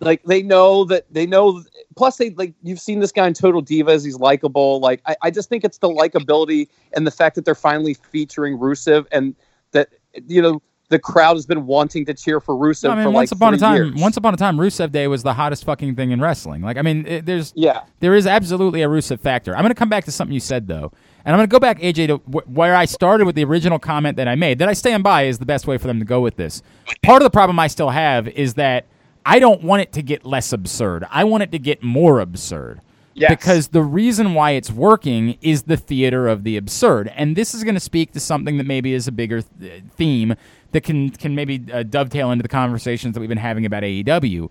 S6: like they know that they know plus they like you've seen this guy in total divas he's likable like I, I just think it's the likability and the fact that they're finally featuring rusev and that you know the crowd has been wanting to cheer for rusev
S1: No, I mean,
S6: for
S1: once
S6: like
S1: upon a time,
S6: years.
S1: once upon a time, Rusev Day was the hottest fucking thing in wrestling. Like, I mean, it, there's
S6: yeah
S1: there is absolutely a Rusev factor. I'm going to come back to something you said though, and I'm going to go back, AJ, to wh- where I started with the original comment that I made. That I stand by is the best way for them to go with this. Part of the problem I still have is that I don't want it to get less absurd. I want it to get more absurd.
S2: Yes.
S1: because the reason why it's working is the theater of the absurd. And this is going to speak to something that maybe is a bigger th- theme that can can maybe uh, dovetail into the conversations that we've been having about AEW.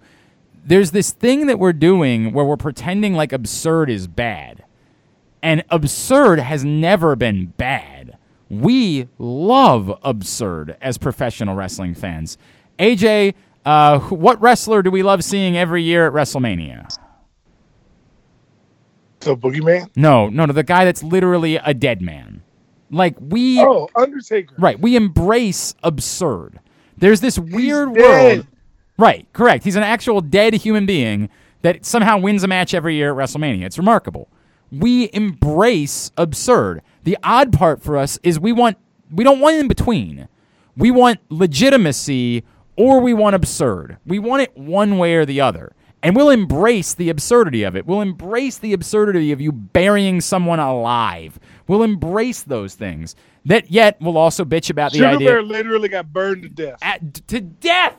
S1: There's this thing that we're doing where we're pretending like absurd is bad. And absurd has never been bad. We love absurd as professional wrestling fans. AJ, uh, what wrestler do we love seeing every year at WrestleMania?
S4: So Boogeyman.
S1: No, no, no, the guy that's literally a dead man. Like we
S4: Oh, Undertaker.
S1: right, we embrace absurd. There's this weird
S4: dead.
S1: world. Right, correct. He's an actual dead human being that somehow wins a match every year at WrestleMania. It's remarkable. We embrace absurd. The odd part for us is we want we don't want in between. We want legitimacy or we want absurd. We want it one way or the other. And we'll embrace the absurdity of it. We'll embrace the absurdity of you burying someone alive. We'll embrace those things. That yet we'll also bitch about the
S4: Sugar
S1: idea
S4: Bear literally got burned to death.
S1: at, to death.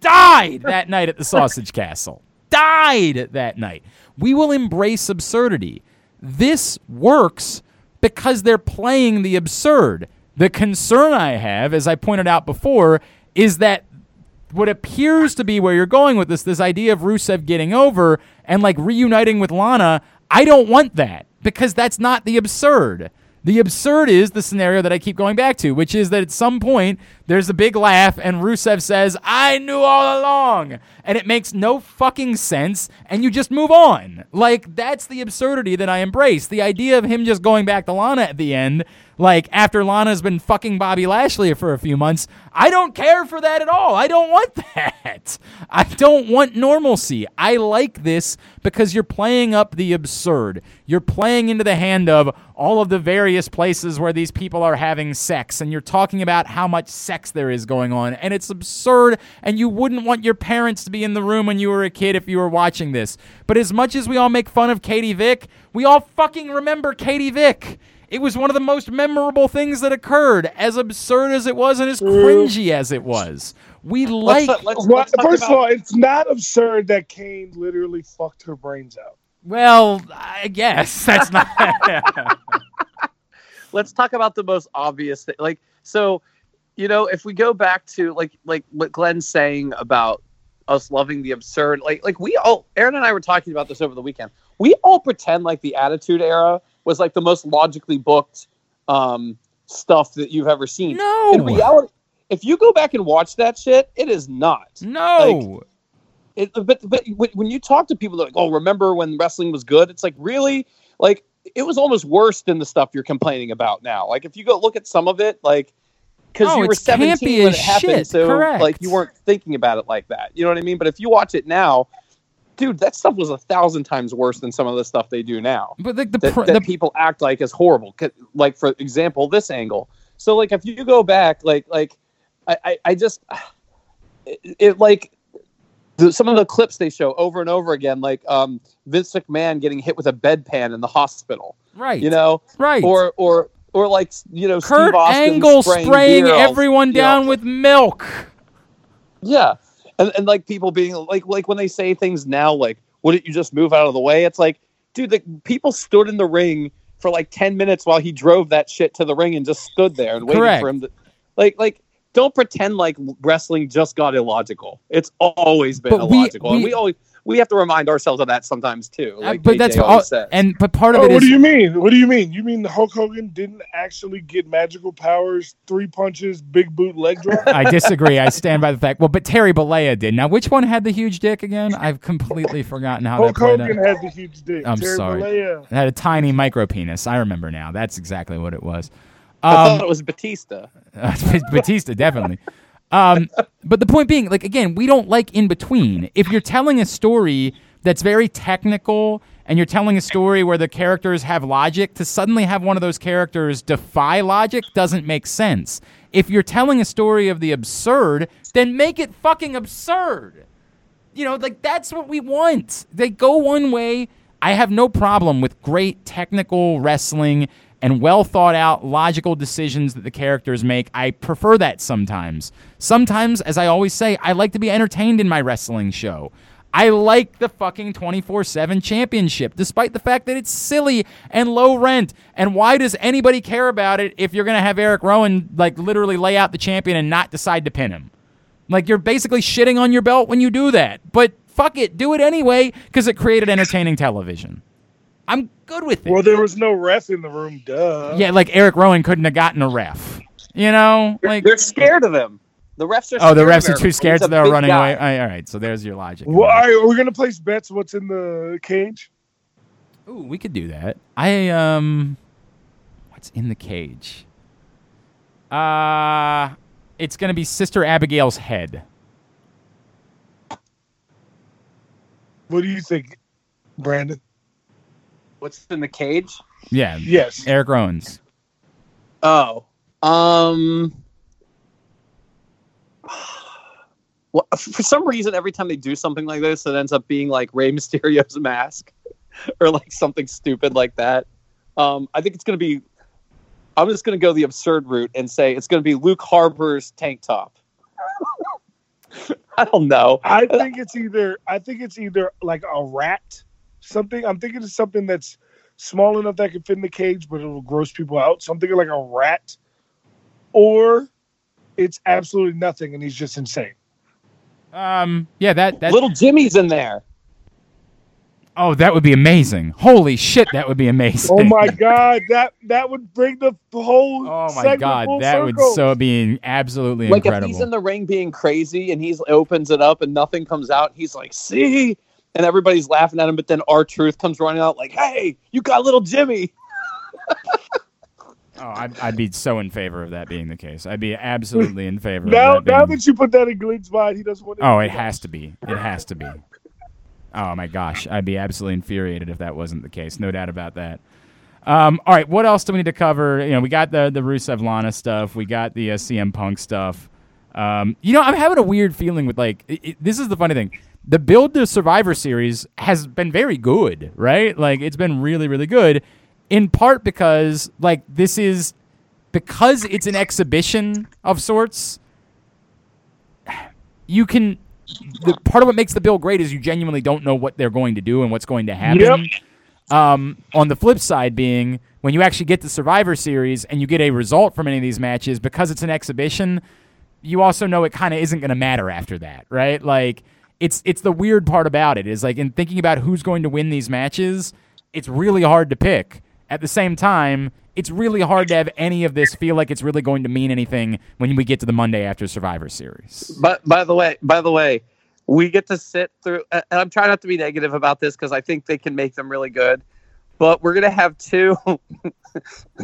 S1: Died that night at the Sausage Castle. Died that night. We will embrace absurdity. This works because they're playing the absurd. The concern I have, as I pointed out before, is that what appears to be where you're going with this, this idea of Rusev getting over and like reuniting with Lana, I don't want that because that's not the absurd. The absurd is the scenario that I keep going back to, which is that at some point there's a big laugh and Rusev says, I knew all along. And it makes no fucking sense and you just move on. Like, that's the absurdity that I embrace. The idea of him just going back to Lana at the end, like after Lana's been fucking Bobby Lashley for a few months, I don't care for that at all. I don't want that. I don't want normalcy. I like this because you're playing up the absurd. You're playing into the hand of all of the various places where these people are having sex, and you're talking about how much sex there is going on, and it's absurd, and you wouldn't want your parents to be in the room when you were a kid if you were watching this. But as much as we all make fun of Katie Vick, we all fucking remember Katie Vick. It was one of the most memorable things that occurred, as absurd as it was and as mm. cringy as it was. We like.
S6: let's, let's,
S4: Well,
S6: let's talk
S4: first of all, it's not absurd that Kane literally fucked her brains out.
S1: Well, I guess that's not.
S6: let's talk about the most obvious thing. Like, so, you know, if we go back to like like what Glenn's saying about us loving the absurd, like like we all Aaron and I were talking about this over the weekend. We all pretend like the Attitude Era was like the most logically booked um, stuff that you've ever seen.
S1: No.
S6: In reality, if you go back and watch that shit, it is not.
S1: no.
S6: It, but but when- when you talk to people, they're like, "Oh, remember when wrestling was good?" It's like really, like it was almost worse than the stuff you're complaining about now. Like if you go look at some of it, like because
S1: Oh,
S6: you were 17 when it happened,
S1: shit,
S6: so
S1: correct.
S6: like you weren't thinking about it like that. You know what I mean? But if you watch it now, dude, that stuff was a thousand times worse than some of the stuff they do now.
S1: but like the,
S6: That,
S1: pr-
S6: that
S1: the
S6: people act like is horrible. Like for example, this angle. So like if you go back, like like I I, I just it, it like the, some of the clips they show over and over again, like um, Vince McMahon getting hit with a bedpan in the hospital,
S1: right,
S6: you know,
S1: right,
S6: or or or like you know,
S1: Kurt
S6: Steve
S1: Angle
S6: spraying,
S1: spraying everyone
S6: you know.
S1: down with milk.
S6: Yeah, and and like people being like like when they say things now, like wouldn't you just move out of the way? It's like, dude, the people stood in the ring for like ten minutes while he drove that shit to the ring and just stood there and waited
S1: Correct.
S6: for him to, like like. Don't pretend like wrestling just got illogical. It's always been
S1: But we-
S6: illogical, and
S1: we-
S6: we always we have to remind ourselves of that sometimes too. Like
S1: Uh, but
S6: AJ
S1: that's
S6: always
S1: all,
S6: says.
S1: and but part of
S4: Oh,
S1: it
S4: what
S1: is
S4: do you mean? What do you mean? You mean the Hulk Hogan didn't actually get magical powers, three punches, big boot, leg drop?
S1: I disagree. I stand by the fact. Well, but Terry Bollea did. Now, which one had the huge dick again? I've completely forgotten how that
S4: Hulk
S1: played
S4: Hogan
S1: out.
S4: had the huge dick.
S1: I'm
S4: Terry
S1: sorry.
S4: Bollea-
S1: It had a tiny micro penis. I remember now. That's exactly what it was.
S6: I
S1: Um,
S6: thought it was Batista.
S1: Batista, definitely. Um, but the point being, like again, we don't like in between. If you're telling a story that's very technical and you're telling a story where the characters have logic, to suddenly have one of those characters defy logic doesn't make sense. If you're telling a story of the absurd, then make it fucking absurd. You know, like that's what we want. They go one way. I have no problem with great technical wrestling and well thought out logical decisions that the characters make. I prefer that sometimes. Sometimes, as I always say, I like to be entertained in my wrestling show. I like the fucking 24 7 championship, despite the fact that it's silly and low rent. And why does anybody care about it if you're going to have Eric Rowan, like, literally lay out the champion and not decide to pin him? Like, you're basically shitting on your belt when you do that. But fuck it, do it anyway because it created entertaining television. I'm good with it.
S4: Well, there was no ref in the room. Duh.
S1: yeah, like Eric Rowan couldn't have gotten a ref. You know, like
S6: They're scared of him. The refs are.
S1: oh, the refs are too scared,
S6: He's
S1: so they're running
S6: guy.
S1: away. All right, so there's your logic.
S4: Well, all right, are we gonna place bets? What's in the cage?
S1: Ooh, we could do that. I um, what's in the cage? Uh it's gonna be Sister Abigail's head.
S4: What do you think, Brandon?
S6: What's in the cage?
S1: Yeah,
S4: Yes.
S1: Eric Rowan's.
S6: Oh, um, well, for some reason, every time they do something like this, it ends up being like Rey Mysterio's mask, or like something stupid like that. Um, I think it's gonna be. I'm just gonna go the absurd route and say it's gonna be Luke Harper's tank top. I don't know.
S4: I think it's either I think it's either like a rat, something. I'm thinking it's something that's small enough that can fit in the cage, but it'll gross people out. So I'm thinking like a rat, or it's absolutely nothing, and he's just insane.
S1: Um, yeah, that that.
S6: Little Jimmy's in there.
S1: oh, that would be amazing. Holy shit, that would be amazing.
S4: Oh my god, that that would bring the whole.
S1: Oh my god,
S4: full
S1: that would
S4: circle.
S1: so be absolutely
S6: like
S1: incredible.
S6: if he's in the ring being crazy and he opens it up and nothing comes out, he's like, "See," and everybody's laughing at him. But then our truth comes running out like, "Hey, you got little Jimmy."
S1: oh, I'd, I'd be so in favor of that being the case. I'd be absolutely in favor.
S4: Now,
S1: of that
S4: now
S1: being-
S4: that you put that in Glenn's mind, he doesn't want.
S1: Oh, it has to be. It has to be. Oh my gosh, I'd be absolutely infuriated if that wasn't the case. No doubt about that. Um, all right, what else do we need to cover? You know, we got the the Rusev Lana stuff. We got the uh, CM Punk stuff. Um, you know, I'm having a weird feeling with like it, it- this is the funny thing. The build to Survivor Series has been very good, right? Like it's been really, really good. In part because like this is because it's an exhibition of sorts. You can the part of what makes the bill great is you genuinely don't know what they're going to do and what's going to happen. Um, on the flip side, being when you actually get the Survivor Series and you get a result from any of these matches, because it's an exhibition, you also know it kind of isn't going to matter after that, right? Like it's it's the weird part about it is like in thinking about who's going to win these matches, it's really hard to pick. At the same time, it's really hard to have any of this feel like it's really going to mean anything when we get to the Monday after Survivor Series.
S6: But by the way, by the way, we get to sit through, and I'm trying not to be negative about this because I think they can make them really good. But we're gonna have two.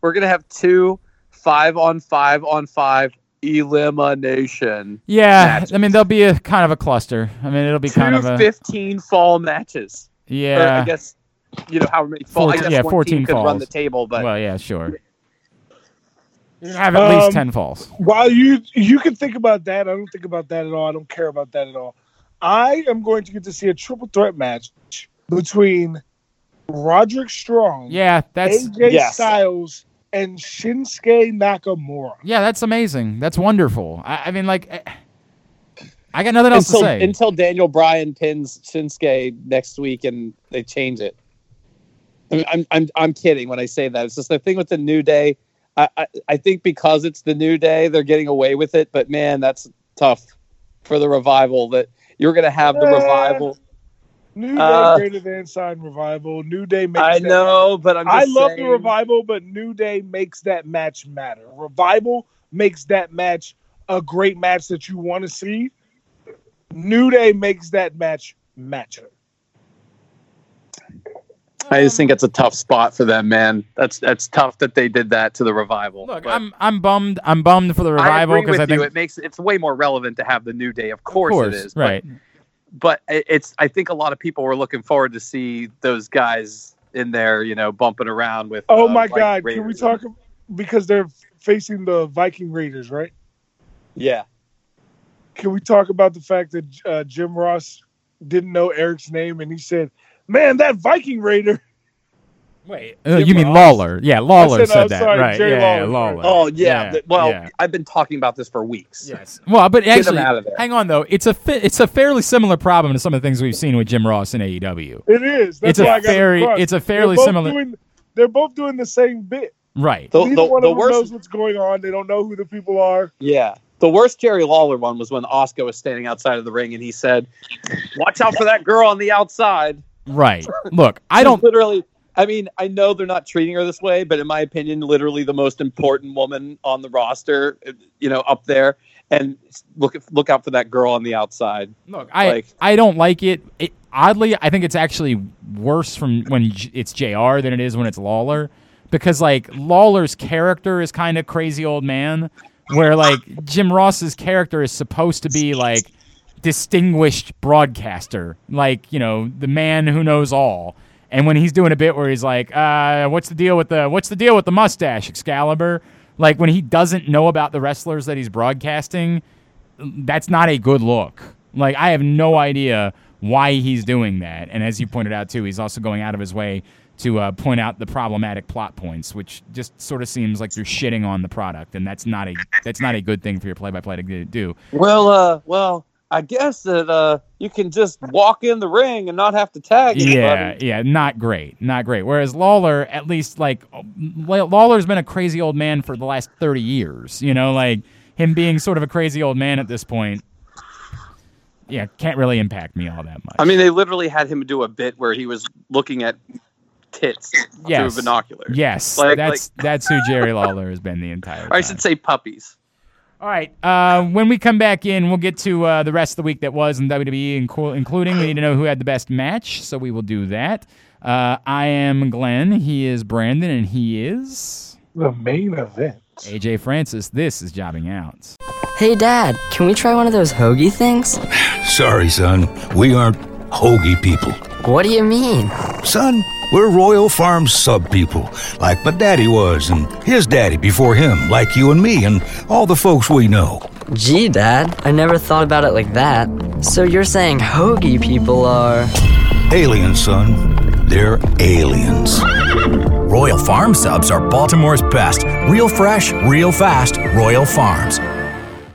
S6: we're gonna have two five on five on five elimination.
S1: Yeah,
S6: matches.
S1: I mean there'll be a kind of a cluster. I mean it'll be
S6: Two
S1: kind of a
S6: 15 fall matches. Or I guess you know how many fall. I guess
S1: yeah, 14
S6: team could run
S1: falls.
S6: the table, but
S1: Well, yeah, sure. You're have at least
S4: Um,
S1: ten falls.
S4: While you you can think about that, I don't think about that at all. I don't care about that at all. I am going to get to see a triple threat match between Roderick Strong,
S1: Yeah, that's
S4: AJ
S6: Yes.
S4: Styles, and Shinsuke Nakamura.
S1: yeah, that's amazing. That's wonderful. I, I mean, like, I got nothing else
S6: until
S1: to say.
S6: until Daniel Bryan pins Shinsuke next week and they change it. I mean, I'm I'm I'm kidding when I say that. It's just the thing with the New Day. I, I I think because it's the New Day, they're getting away with it. But man, that's tough for the revival. That you're going to have the revival.
S4: New Day
S6: Uh,
S4: greater than sign revival. New Day makes
S6: I
S4: that
S6: know, but I'm. Just
S4: I love the revival, but New Day makes that match matter. Revival makes that match a great match that you want to see. New Day makes that match matter.
S6: I just think it's a tough spot for them, man. That's that's tough that they did that to the revival.
S1: Look,
S6: But
S1: I'm I'm bummed. I'm bummed for the
S6: I
S1: revival
S6: agree
S1: because
S6: with
S1: I
S6: you. It makes it's way more relevant to have the New Day. Of
S1: of
S6: course,
S1: course,
S6: it is.
S1: Right.
S6: but it- it's I think a lot of people were looking forward to see those guys in there, you know, bumping around with.
S4: Oh
S6: uh,
S4: my
S6: like
S4: God! Can we talk because they're facing the Viking Raiders, right?
S6: Yeah,
S4: Can we talk about the fact that uh, Jim Ross didn't know Eric's name and he said, "Man, that Viking Raider."
S1: Wait, uh, you mean Lawler? Yeah, Lawler
S8: I said,
S1: said,
S8: uh,
S1: that,
S8: sorry,
S1: right?
S8: Jay
S1: yeah, yeah,
S8: Lawler.
S1: Lawler.
S6: Oh yeah.
S1: Yeah,
S6: well,
S1: yeah.
S6: I've been talking about this for weeks.
S1: Yes. Well, but
S6: Get him
S1: actually,
S6: out of there.
S1: hang on though. It's a fi- it's a fairly similar problem to some of the things we've seen with Jim Ross in AEW.
S8: It is. That's
S1: It's a
S8: why I got
S1: very-
S8: it
S1: it's a fairly
S8: They're
S1: similar-
S8: Doing, they're both doing the same bit.
S1: Right.
S6: The,
S8: Neither
S6: the,
S8: one
S6: the
S8: of them
S6: worst.
S8: knows what's going on. They don't know who the people are.
S6: Yeah. The worst Jerry Lawler one was when Asuka was standing outside of the ring and he said, "Watch out for that girl on the outside."
S1: Right. Look, I don't.
S6: literally. I mean, I know they're not treating her this way, but in my opinion, literally the most important woman on the roster, you know, up there. And look look out for that girl on the outside.
S1: Look, I
S6: Like-
S1: I don't like it. it. Oddly, I think it's actually worse from when it's Jr. than it is when it's Lawler, because like Lawler's character is kind of crazy old man, where like Jim Ross's character is supposed to be like distinguished broadcaster, like you know the man who knows all. And when he's doing a bit where he's like, uh, "What's the deal with the What's the deal with the mustache, Excalibur?" Like when he doesn't know about the wrestlers that he's broadcasting, that's not a good look. Like I have no idea why he's doing that. And as you pointed out too, he's also going out of his way to uh, point out the problematic plot points, which just sort of seems like you're shitting on the product, and that's not a that's not a good thing for your play-by-play to do.
S6: Well, uh, well, I guess that uh, you can just walk in the ring and not have to tag anybody.
S1: Yeah, yeah, not great, not great. Whereas Lawler, at least like Lawler's been a crazy old man for the last thirty years. You know, like him being sort of a crazy old man at this point. Yeah, can't really impact me all that much.
S6: I mean, they literally had him do a bit where he was looking at tits
S1: Yes.
S6: through binoculars.
S1: yes,
S6: Like-
S1: that's that's who Jerry Lawler has been the entire.
S6: Or I should say puppies.
S1: All right. Uh, when we come back in, we'll get to uh, the rest of the week that was in WWE, incu- including we need to know who had the best match. So we will do that. Uh, I am Glenn. He is Brandon, and he is
S8: The main event.
S1: AJ Francis. This is jobbing out.
S3: Hey, Dad, can we try one of those hoagie things?
S9: Sorry, son. We aren't hoagie people.
S3: What do you mean?
S9: Son, we're Royal Farm sub people, like my daddy was, and his daddy before him, like you and me, and all the folks we know.
S3: Gee, Dad, I never thought about it like that. So you're saying hoagie people are.
S9: Aliens, son. They're aliens.
S10: Royal Farm subs are Baltimore's best. Real fresh, real fast, Royal Farms.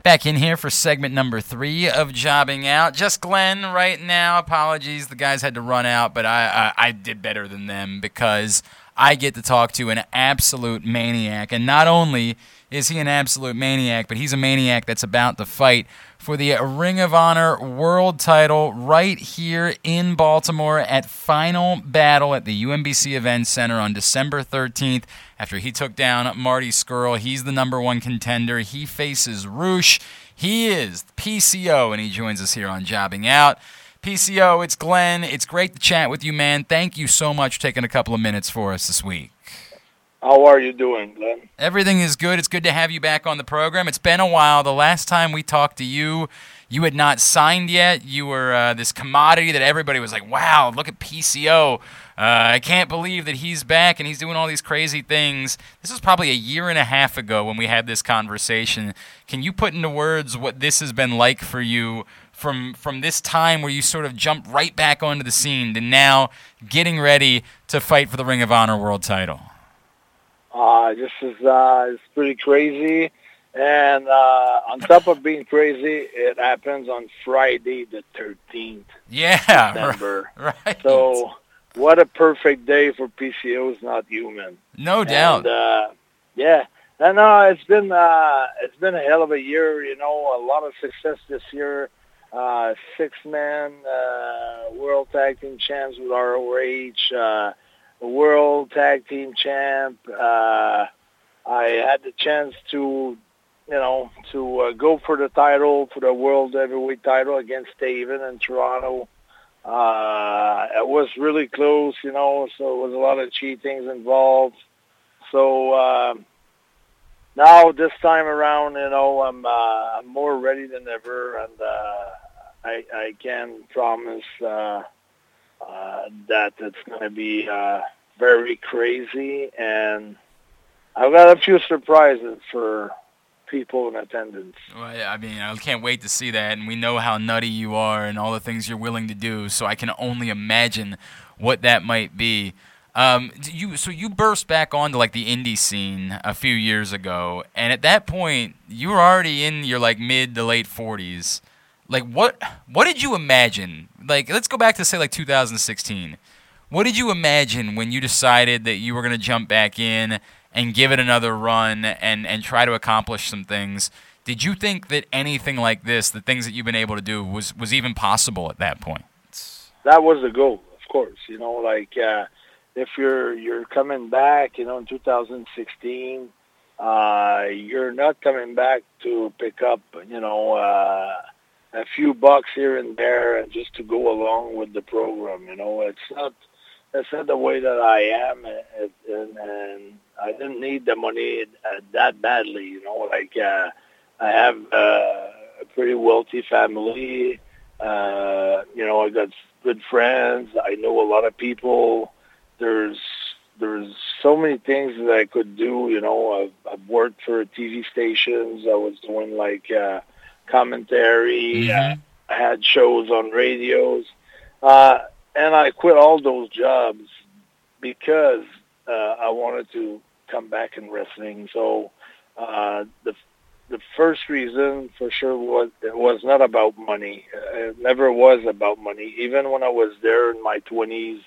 S1: Back in here for segment number three of Jobbing Out. Just Glenn right now. Apologies, the guys had to run out, but I, I, I did better than them because I get to talk to an absolute maniac. And not only is he an absolute maniac, but he's a maniac that's about to fight for the Ring of Honor World title right here in Baltimore at Final Battle at the UMBC Event Center on December 13th. After he took down Marty Scurll, he's the number one contender. He faces Rush. He is PCO, and he joins us here on Jobbing Out. PCO, it's Glenn. It's great to chat with you, man. Thank you so much for taking a couple of minutes for us this week.
S8: How are you doing, Glenn?
S1: Everything is good. It's good to have you back on the program. It's been a while. The last time we talked to you, you had not signed yet. You were uh, this commodity that everybody was like, wow, look at PCO. Uh, I can't believe that he's back and he's doing all these crazy things. This was probably a year and a half ago when we had this conversation. Can you put into words what this has been like for you from from this time where you sort of jumped right back onto the scene to now getting ready to fight for the Ring of Honor World Title?
S8: Uh, this is uh, it's pretty crazy. And uh, on top of being crazy, it happens on Friday the 13th
S1: Yeah,
S8: December.
S1: right.
S8: So what a perfect day for PCOs not human.
S1: no doubt.
S8: And, uh, yeah. And uh, it's been uh, it's been a hell of a year. You know, a lot of success this year. Uh, six man uh, world tag team champs with ROH. Uh, world tag team champ. Uh, I had the chance to, you know, to uh, go for the title for the world heavyweight title against Taven in Toronto. Uh, it was really close, you know, so it was a lot of cheatings involved. So um, now this time around, you know, I'm uh, more ready than ever, and uh, I I can promise uh, uh, that it's going to be uh, very crazy, and I've got a few surprises for people in attendance.
S1: Well, yeah, I mean, I can't wait to see that, and we know how nutty you are and all the things you're willing to do. So I can only imagine what that might be. Um, you so you burst back onto like the indie scene a few years ago, and at that point you were already in your like mid to late forties. Like what what did you imagine? Like let's go back to say like 2016. What did you imagine when you decided that you were going to jump back in and give it another run and and try to accomplish some things? Did you think that anything like this, the things that you've been able to do, was was even possible at that point?
S8: That was the goal, of course. You know, like uh, if you're you're coming back, you know, in 2016, uh, you're not coming back to pick up, you know, uh, a few bucks here and there, and just to go along with the program. You know, it's not that's not the way that I am, and, and, and I didn't need the money uh, that badly. You know, like uh, I have uh, a pretty wealthy family. Uh, you know, I got good friends. I know a lot of people. There's there's so many things that I could do. You know, I've, I've worked for TV stations. I was doing like uh, commentary.
S1: Mhm.
S8: I had shows on radios, uh, and I quit all those jobs because uh, I wanted to come back in wrestling. So uh, the the first reason for sure was it was not about money. Uh, It never was about money. Even when I was there in my twenties,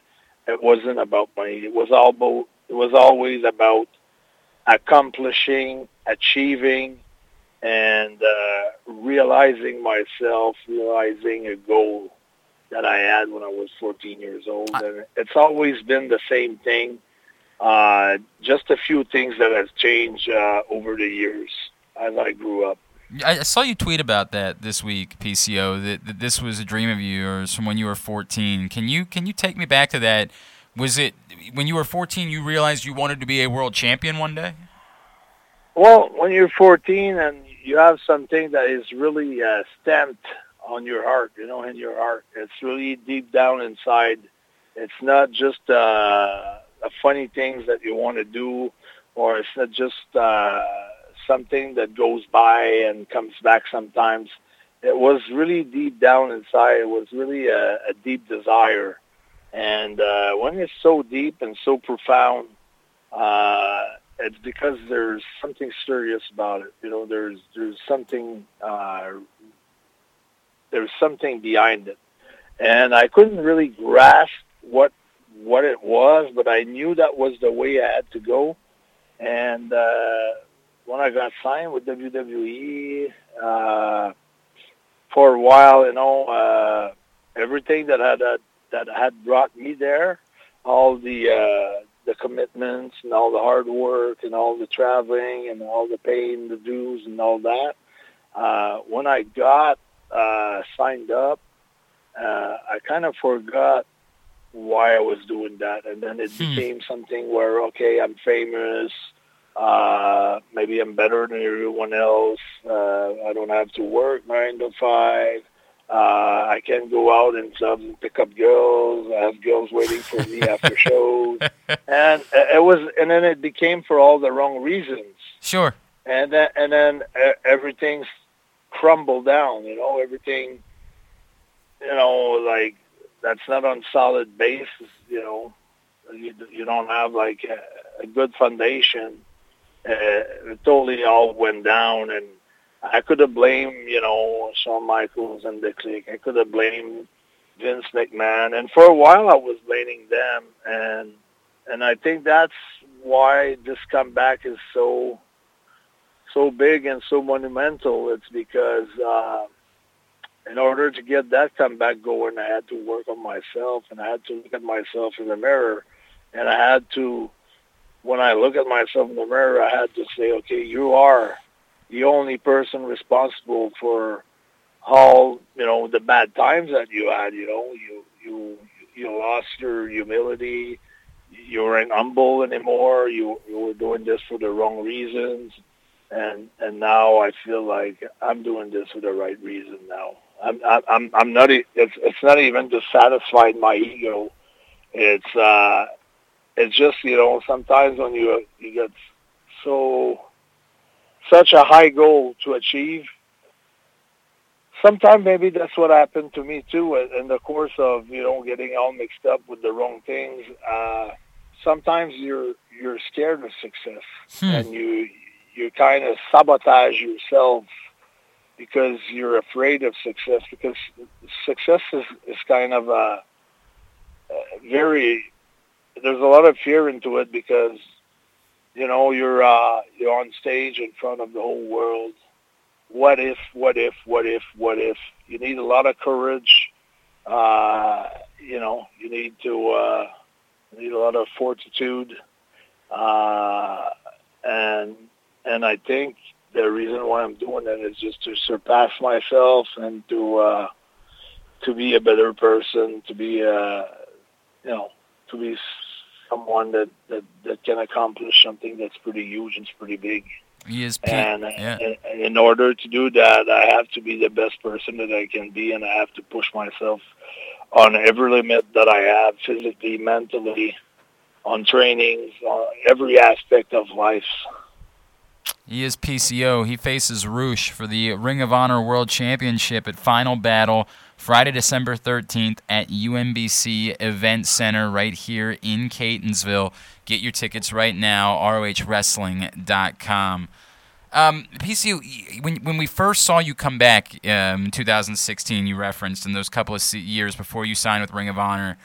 S8: it wasn't about money. It was all about, it was always about accomplishing, achieving, and uh, realizing myself, realizing a goal that I had when I was 14 years old. And it's always been the same thing. Uh, just a few things that has changed uh, over the years as I grew up.
S1: I I saw you tweet about that this week, PCO. That, that this was a dream of yours from when you were 14. Can you can you take me back to that? Was it when you were 14 you realized you wanted to be a world champion one day?
S8: Well, when you're 14 and you have something that is really uh, stamped on your heart, you know, in your heart, it's really deep down inside. It's not just uh, funny things that you want to do, or it's not just uh, something that goes by and comes back sometimes. It was really deep down inside. It was really a, a deep desire. And uh, when it's so deep and so profound, uh, it's because there's something serious about it. You know, there's there's something uh, there's something behind it, and I couldn't really grasp what what it was, but I knew that was the way I had to go. And uh, when I got signed with WWE, uh, for a while, you know, uh, everything that had uh, that had brought me there, all the uh, the commitments and all the hard work and all the traveling and all the paying the dues and all that. Uh, when I got uh, signed up, uh, I kind of forgot why I was doing that, and then it became something where okay, I'm famous. Uh, maybe I'm better than everyone else. Uh, I don't have to work nine to five. Uh, I can go out and and pick up girls. I have girls waiting for me after shows, and it was, and then it became for all the wrong reasons.
S1: Sure.
S8: And then, and then everything's crumbled down. You know, everything. You know, like that's not on solid basis. You know, you you don't have like a, a good foundation. Uh, it totally all went down, and I could have blamed, you know, Shawn Michaels and the clique. I could have blamed Vince McMahon, and for a while I was blaming them, and and I think that's why this comeback is so so big and so monumental. It's because uh, in order to get that comeback going, I had to work on myself, and I had to look at myself in the mirror, and I had to. When I look at myself in the mirror, I had to say, okay, you are the only person responsible for all you know the bad times that you had. You know, you you you lost your humility. You weren't humble anymore. You you were doing this for the wrong reasons, and and now I feel like I'm doing this for the right reason now. I'm I'm I'm not. It's it's not even to satisfy my ego. It's uh, it's just you know sometimes when you you get so such a high goal to achieve. Sometimes maybe that's what happened to me too in in the course of you know getting all mixed up with the wrong things. Uh, sometimes you're you're scared of success,
S1: Hmm.
S8: and you you kind of sabotage yourself because you're afraid of success. Because success is is kind of a, a very there's a lot of fear into it because you know you're uh, you're on stage in front of the whole world. What if? What if? What if? What if? You need a lot of courage. Uh, you know, you need to uh, need a lot of fortitude, uh, and and I think the reason why I'm doing that is just to surpass myself and to uh, to be a better person, to be uh, you know to be someone that, that that can accomplish something that's pretty huge and it's pretty big.
S1: He is P-
S8: And,
S1: yeah.
S8: and in order to do that, I have to be the best person that I can be, and I have to push myself on every limit that I have, physically, mentally, on trainings, on every aspect of life.
S1: He is PCO. He faces Rush for the Ring of Honor World Championship at Final Battle Friday, December 13th at UMBC Event Center right here in Catonsville. Get your tickets right now, ROHWrestling.com. Um, PCO, when, when we first saw you come back um, in 2016, you referenced in those couple of years before you signed with Ring of Honor,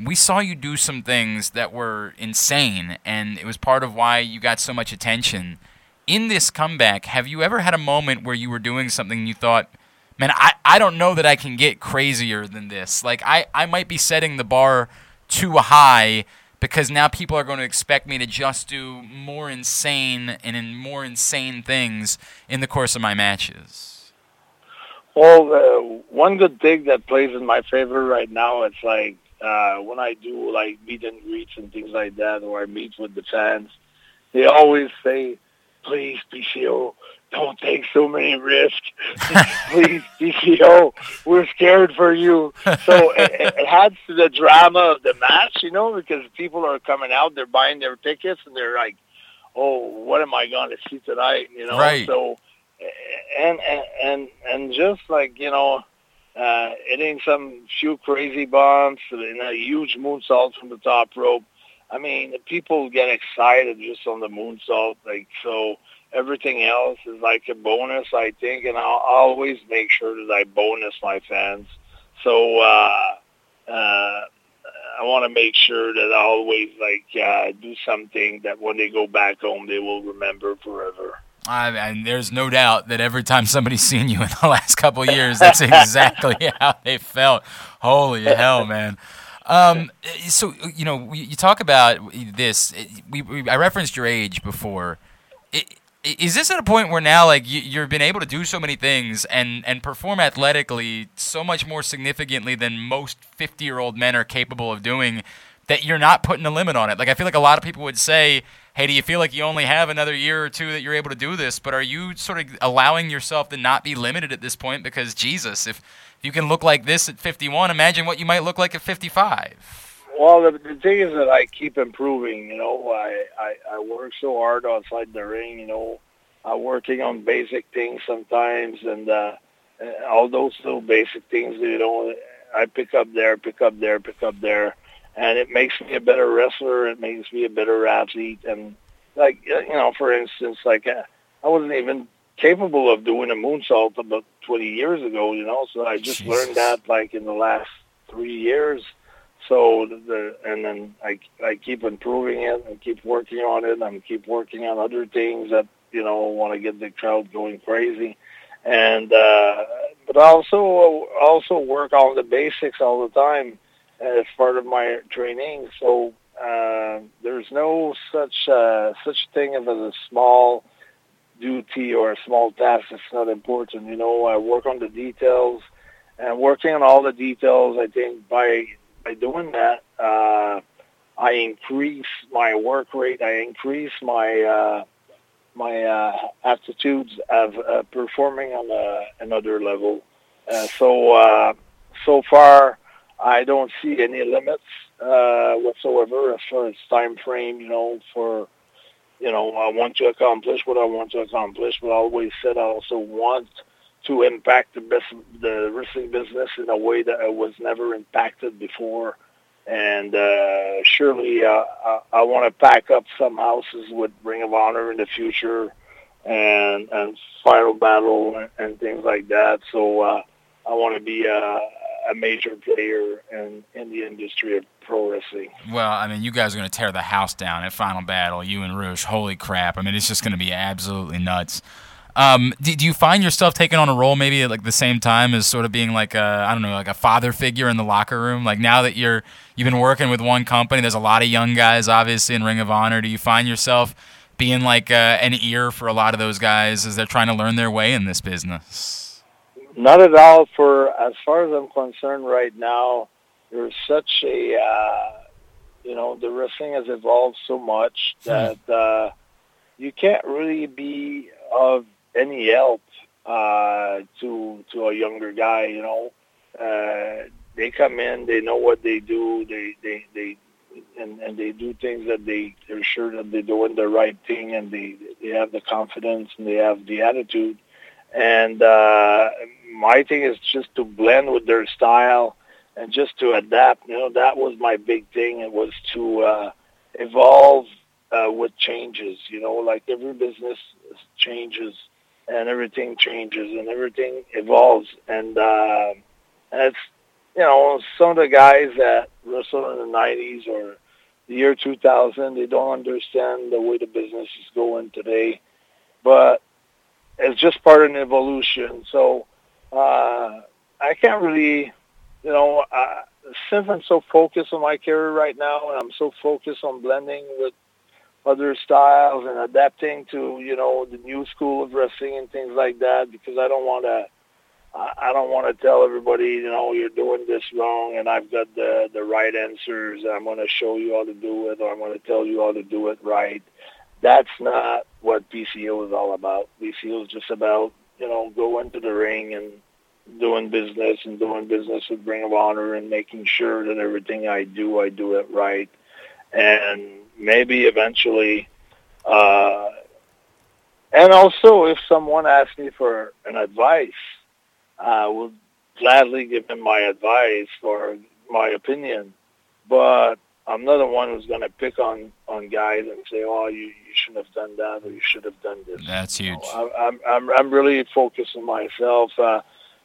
S1: we saw you do some things that were insane, and it was part of why you got so much attention. In this comeback, have you ever had a moment where you were doing something and you thought, man, I, I don't know that I can get crazier than this? Like, I, I might be setting the bar too high because now people are going to expect me to just do more insane and in more insane things in the course of my matches.
S8: Well, uh, one good thing that plays in my favor right now, it's like uh, when I do like meet and greets and things like that, or I meet with the fans, they always say, "Please, PCO, don't take so many risks. Please, PCO, we're scared for you." So it, it it adds to the drama of the match, you know, because people are coming out, they're buying their tickets, and they're like, "Oh, what am I going to see tonight?" You know,
S1: Right.
S8: so and and and and just like you know, uh, hitting some few crazy bumps and a huge moonsault from the top rope. I mean, people get excited just on the moonsault, like so. Everything else is like a bonus, I think, and I'll always make sure that I bonus my fans. So uh, uh, I want to make sure that I always like uh, do something that when they go back home, they will remember forever.
S1: I, and there's no doubt that every time somebody's seen you in the last couple of years, that's exactly how they felt. Holy hell, man. Um, so you know, you talk about this. We, we I referenced your age before. Is this at a point where now, like, you, you've been able to do so many things and and perform athletically so much more significantly than most 50 year old men are capable of doing, that you're not putting a limit on it? Like, I feel like a lot of people would say, "Hey, do you feel like you only have another year or two that you're able to do this?" But are you sort of allowing yourself to not be limited at this point? Because Jesus, if you can look like this at 51, imagine what you might look like at 55.
S8: Well, the, the thing is that I keep improving. You know, I, I I work so hard outside the ring. You know, I'm working on basic things sometimes, and uh, uh, all those little basic things. You know, I pick up there, pick up there, pick up there, and it makes me a better wrestler. It makes me a better athlete. And like uh, you know, for instance, like uh, I wasn't even capable of doing a moonsault about 20 years ago. You know, so I just learned that like in the last three years. So the, and then I I keep improving it and keep working on it and keep working on other things that you know want to get the crowd going crazy, and uh, but also also work on the basics all the time as part of my training. So uh, there's no such uh, such thing as a small duty or a small task that's not important. You know, I work on the details and working on all the details. I think by by doing that, uh, I increase my work rate. I increase my uh, my uh, aptitudes of uh, performing on a, another level. Uh, so uh, so far, I don't see any limits uh, whatsoever as far as time frame. You know, for you know, I want to accomplish what I want to accomplish, but I always said I also want to impact the the wrestling business in a way that I was never impacted before. and uh, surely uh, I, I want to pack up some houses with Ring of Honor in the future, and and Final Battle and, and things like that. So uh, I want to be a, a major player in in the industry of pro wrestling.
S11: Well, I mean, you guys are going to tear the house down at Final Battle, you and Rush. Holy crap. I mean, it's just going to be absolutely nuts. Um, do, do you find yourself taking on a role maybe at like the same time as sort of being like a I don't know like a father figure in the locker room? Like now that you're you've been working with one company, there's a lot of young guys obviously in Ring of Honor. Do you find yourself being like uh, an ear for a lot of those guys as they're trying to learn their way in this business?
S8: Not at all. For as far as I'm concerned, right now, there's such a uh, you know the wrestling has evolved so much that uh, you can't really be of any help uh, to to a younger guy. You know, uh, they come in, they know what they do, they they they. And, and they do things that they they're sure that they're doing the right thing and they they have the confidence and they have the attitude and uh my thing is just to blend with their style and just to adapt you know that was my big thing it was to uh evolve uh with changes you know like every business changes and everything changes and everything evolves. And uh and it's you know some of the guys that wrestled in the 90s or the year 2000 they don't understand the way the business is going today. But it's just part of an evolution. So uh i can't really you know uh, since i'm so focused on my career right now and i'm so focused on blending with other styles and adapting to you know the new school of wrestling and things like that because I don't want to I don't want to tell everybody you know you're doing this wrong and I've got the the right answers I'm going to show you how to do it or I'm going to tell you how to do it right. That's not what PCO is all about. PCO is just about you know going to the ring and doing business and doing business with Ring of Honor and making sure that everything I do I do it right and maybe eventually uh and also if someone asks me for an advice I will gladly give them my advice or my opinion but I'm not the one who's going to pick on on guys and say oh you you shouldn't have done that or you should have done this
S11: That's huge.
S8: I'm I'm I'm, I'm really focused on myself uh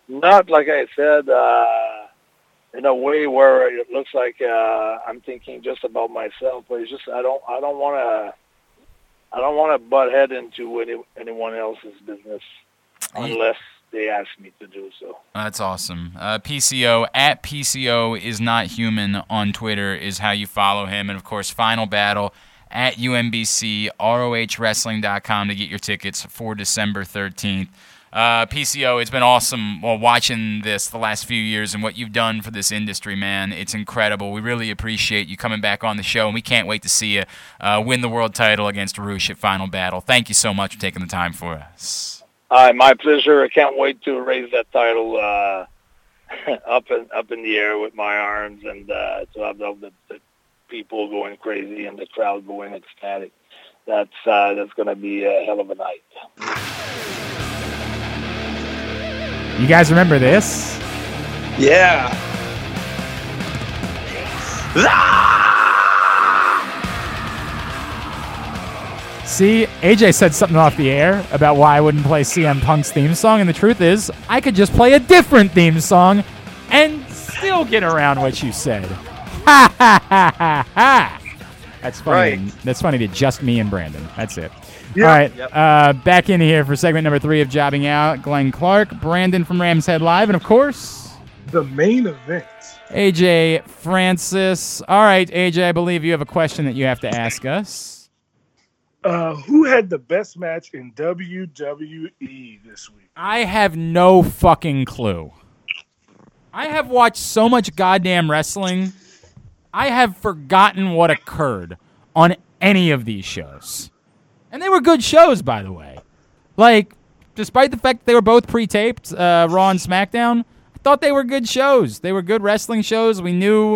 S8: not like I said uh in a way where it looks like uh, I'm thinking just about myself, but it's just I don't I don't want to I don't want to butt head into any, anyone else's business unless they ask me to do so.
S11: That's awesome. Uh, PCO at PCO is not human on Twitter is how you follow him, and of course, Final Battle at UMBC ROHWrestling.com to get your tickets for December 13th. Uh, PCO, it's been awesome well, watching this the last few years and what you've done for this industry, man. It's incredible. We really appreciate you coming back on the show, and we can't wait to see you uh, win the world title against Rush at Final Battle. Thank you so much for taking the time for us.
S8: Uh, my pleasure. I can't wait to raise that title uh, up in up in the air with my arms and uh, to have the, the, the people going crazy and the crowd going ecstatic. That's uh, that's going to be a hell of a night.
S1: You guys remember this?
S6: Yeah.
S1: See, AJ said something off the air about why I wouldn't play CM Punk's theme song, and the truth is, I could just play a different theme song and still get around what you said. Ha ha ha ha ha! That's funny.
S12: Right.
S1: That's funny to just me and Brandon. That's it.
S12: Yep.
S1: All right,
S12: Yep.
S1: uh, back in here for segment number three of Jobbing Out. Glenn Clark, Brandon from Rams Head Live, and of course,
S4: The main event.
S1: AJ Francis. All right, AJ, I believe you have a question that you have to ask us.
S4: Uh, who had the best match in WWE this week?
S1: I have no fucking clue. I have watched so much goddamn wrestling. I have forgotten what occurred on any of these shows. And they were good shows, by the way. Like, despite the fact that they were both pre taped, uh, Raw and SmackDown, I thought they were good shows. They were good wrestling shows. We knew,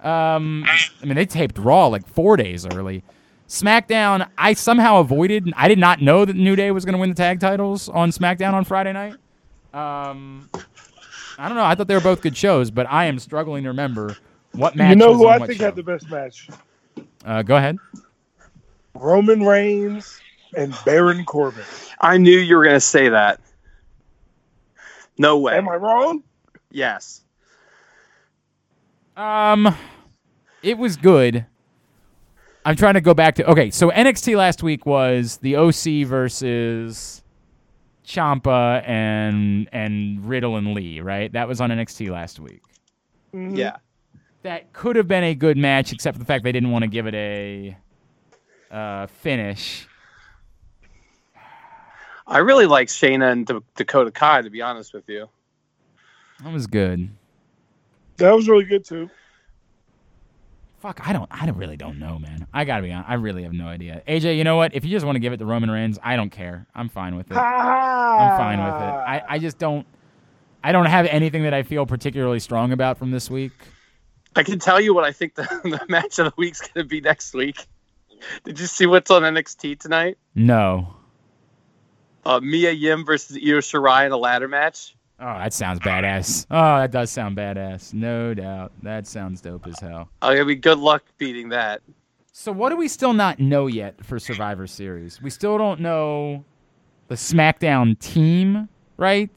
S1: um, I mean, they taped Raw like four days early. SmackDown, I somehow avoided. I did not know that New Day was going to win the tag titles on SmackDown on Friday night. Um, I don't know. I thought they were both good shows, but I am struggling to remember What match?
S4: You know who I think
S1: show?
S4: had the best match?
S1: Uh, go ahead.
S4: Roman Reigns and Baron Corbin.
S6: I knew you were going to say that. No way.
S4: Am I wrong?
S6: Yes.
S1: Um, it was good. I'm trying to go back to okay. So NXT last week was the OC versus Ciampa and and Riddle and Lee, right? That was on NXT last week.
S6: Yeah.
S1: That could have been a good match, except for the fact they didn't want to give it a uh, finish.
S6: I really like Shayna and D- Dakota Kai, to be honest with you.
S1: That was good.
S4: That was really good too.
S1: Fuck, I don't, I don't really don't know, man. I gotta be honest, I really have no idea. AJ, you know what? If you just want to give it to Roman Reigns, I don't care. I'm fine with it. I'm fine with it. I, I just don't, I don't have anything that I feel particularly strong about from this week.
S6: I can tell you what I think the, the match of the week's going to be next week. Did you see what's on NXT tonight?
S1: No.
S6: Uh, Mia Yim versus Io Shirai in a ladder match.
S1: Oh, that sounds badass. Oh, that does sound badass. No doubt. That sounds dope as hell.
S6: Oh, I mean, good luck beating that.
S1: So what do we still not know yet for Survivor Series? We still don't know the SmackDown team, right?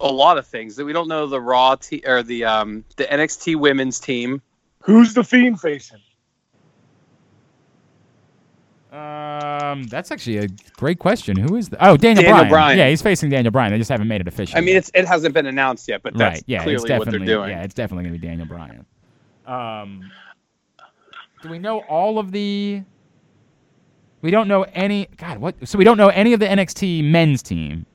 S6: A lot of things that we don't know the Raw te- or the um the NXT women's team.
S4: Who's the Fiend facing?
S1: Um, that's actually a great question. Who is the? Oh, Daniel,
S6: Daniel
S1: Bryan.
S6: Bryan.
S1: Yeah, he's facing Daniel Bryan. They just haven't made it official.
S6: I mean, it's it hasn't been announced yet, but that's
S1: right. Yeah, it's
S6: clearly what
S1: definitely
S6: they're doing.
S1: yeah, it's definitely gonna be Daniel Bryan. Um, do we know all of the? We don't know any. God, what? So we don't know any of the NXT men's team.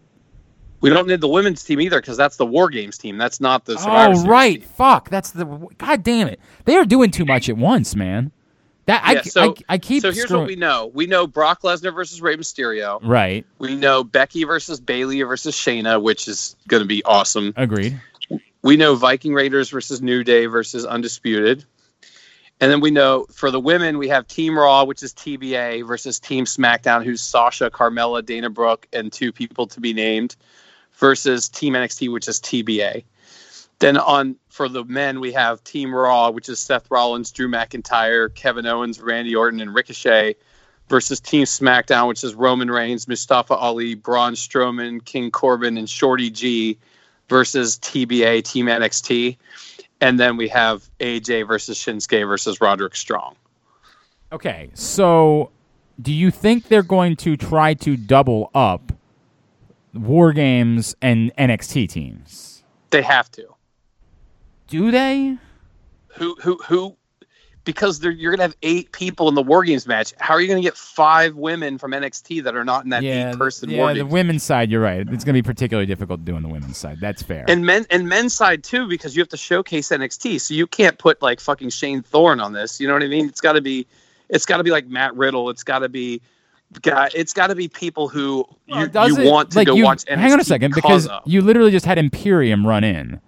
S6: We don't need the women's team either because that's the War Games team. That's not the Survivor
S1: oh,
S6: Series
S1: right.
S6: team.
S1: Fuck. That's the. God damn it. They are doing too much at once, man. That I,
S6: Yeah, so,
S1: I, I keep.
S6: so here's
S1: screwing-
S6: what we know. We know Brock Lesnar versus Rey Mysterio.
S1: Right.
S6: We know Becky versus Bayley versus Shayna, which is going to be awesome.
S1: Agreed.
S6: We know Viking Raiders versus New Day versus Undisputed. And then we know for the women, we have Team Raw, which is TBA, versus Team SmackDown, who's Sasha, Carmella, Dana Brooke, and two people to be named, versus Team NXT, which is TBA. Then on for the men, we have Team Raw, which is Seth Rollins, Drew McIntyre, Kevin Owens, Randy Orton, and Ricochet, versus Team SmackDown, which is Roman Reigns, Mustafa Ali, Braun Strowman, King Corbin, and Shorty G, versus TBA, Team NXT. And then we have AJ versus Shinsuke versus Roderick Strong.
S1: Okay, so do you think they're going to try to double up War Games and NXT teams?
S6: They have to.
S1: Do they?
S6: Who who who? Because they're, you're gonna have eight people in the War Games match. How are you gonna get five women from NXT that are not in that
S1: yeah,
S6: eight-person
S1: yeah,
S6: War
S1: the
S6: Games?
S1: women's side, you're right. It's going to be particularly difficult to do on the women's side. That's fair.
S6: and men and men's side too, because you have to showcase NXT. So you can't put like fucking Shane Thorne on this. You know what I mean? It's got to be, it's got to be like Matt Riddle. It's got to be, guy. It's got to be people who you, you
S1: it-
S6: want to
S1: like,
S6: go
S1: you-
S6: watch NXT.
S1: Hang on a second, because
S6: of.
S1: you literally just had Imperium run in.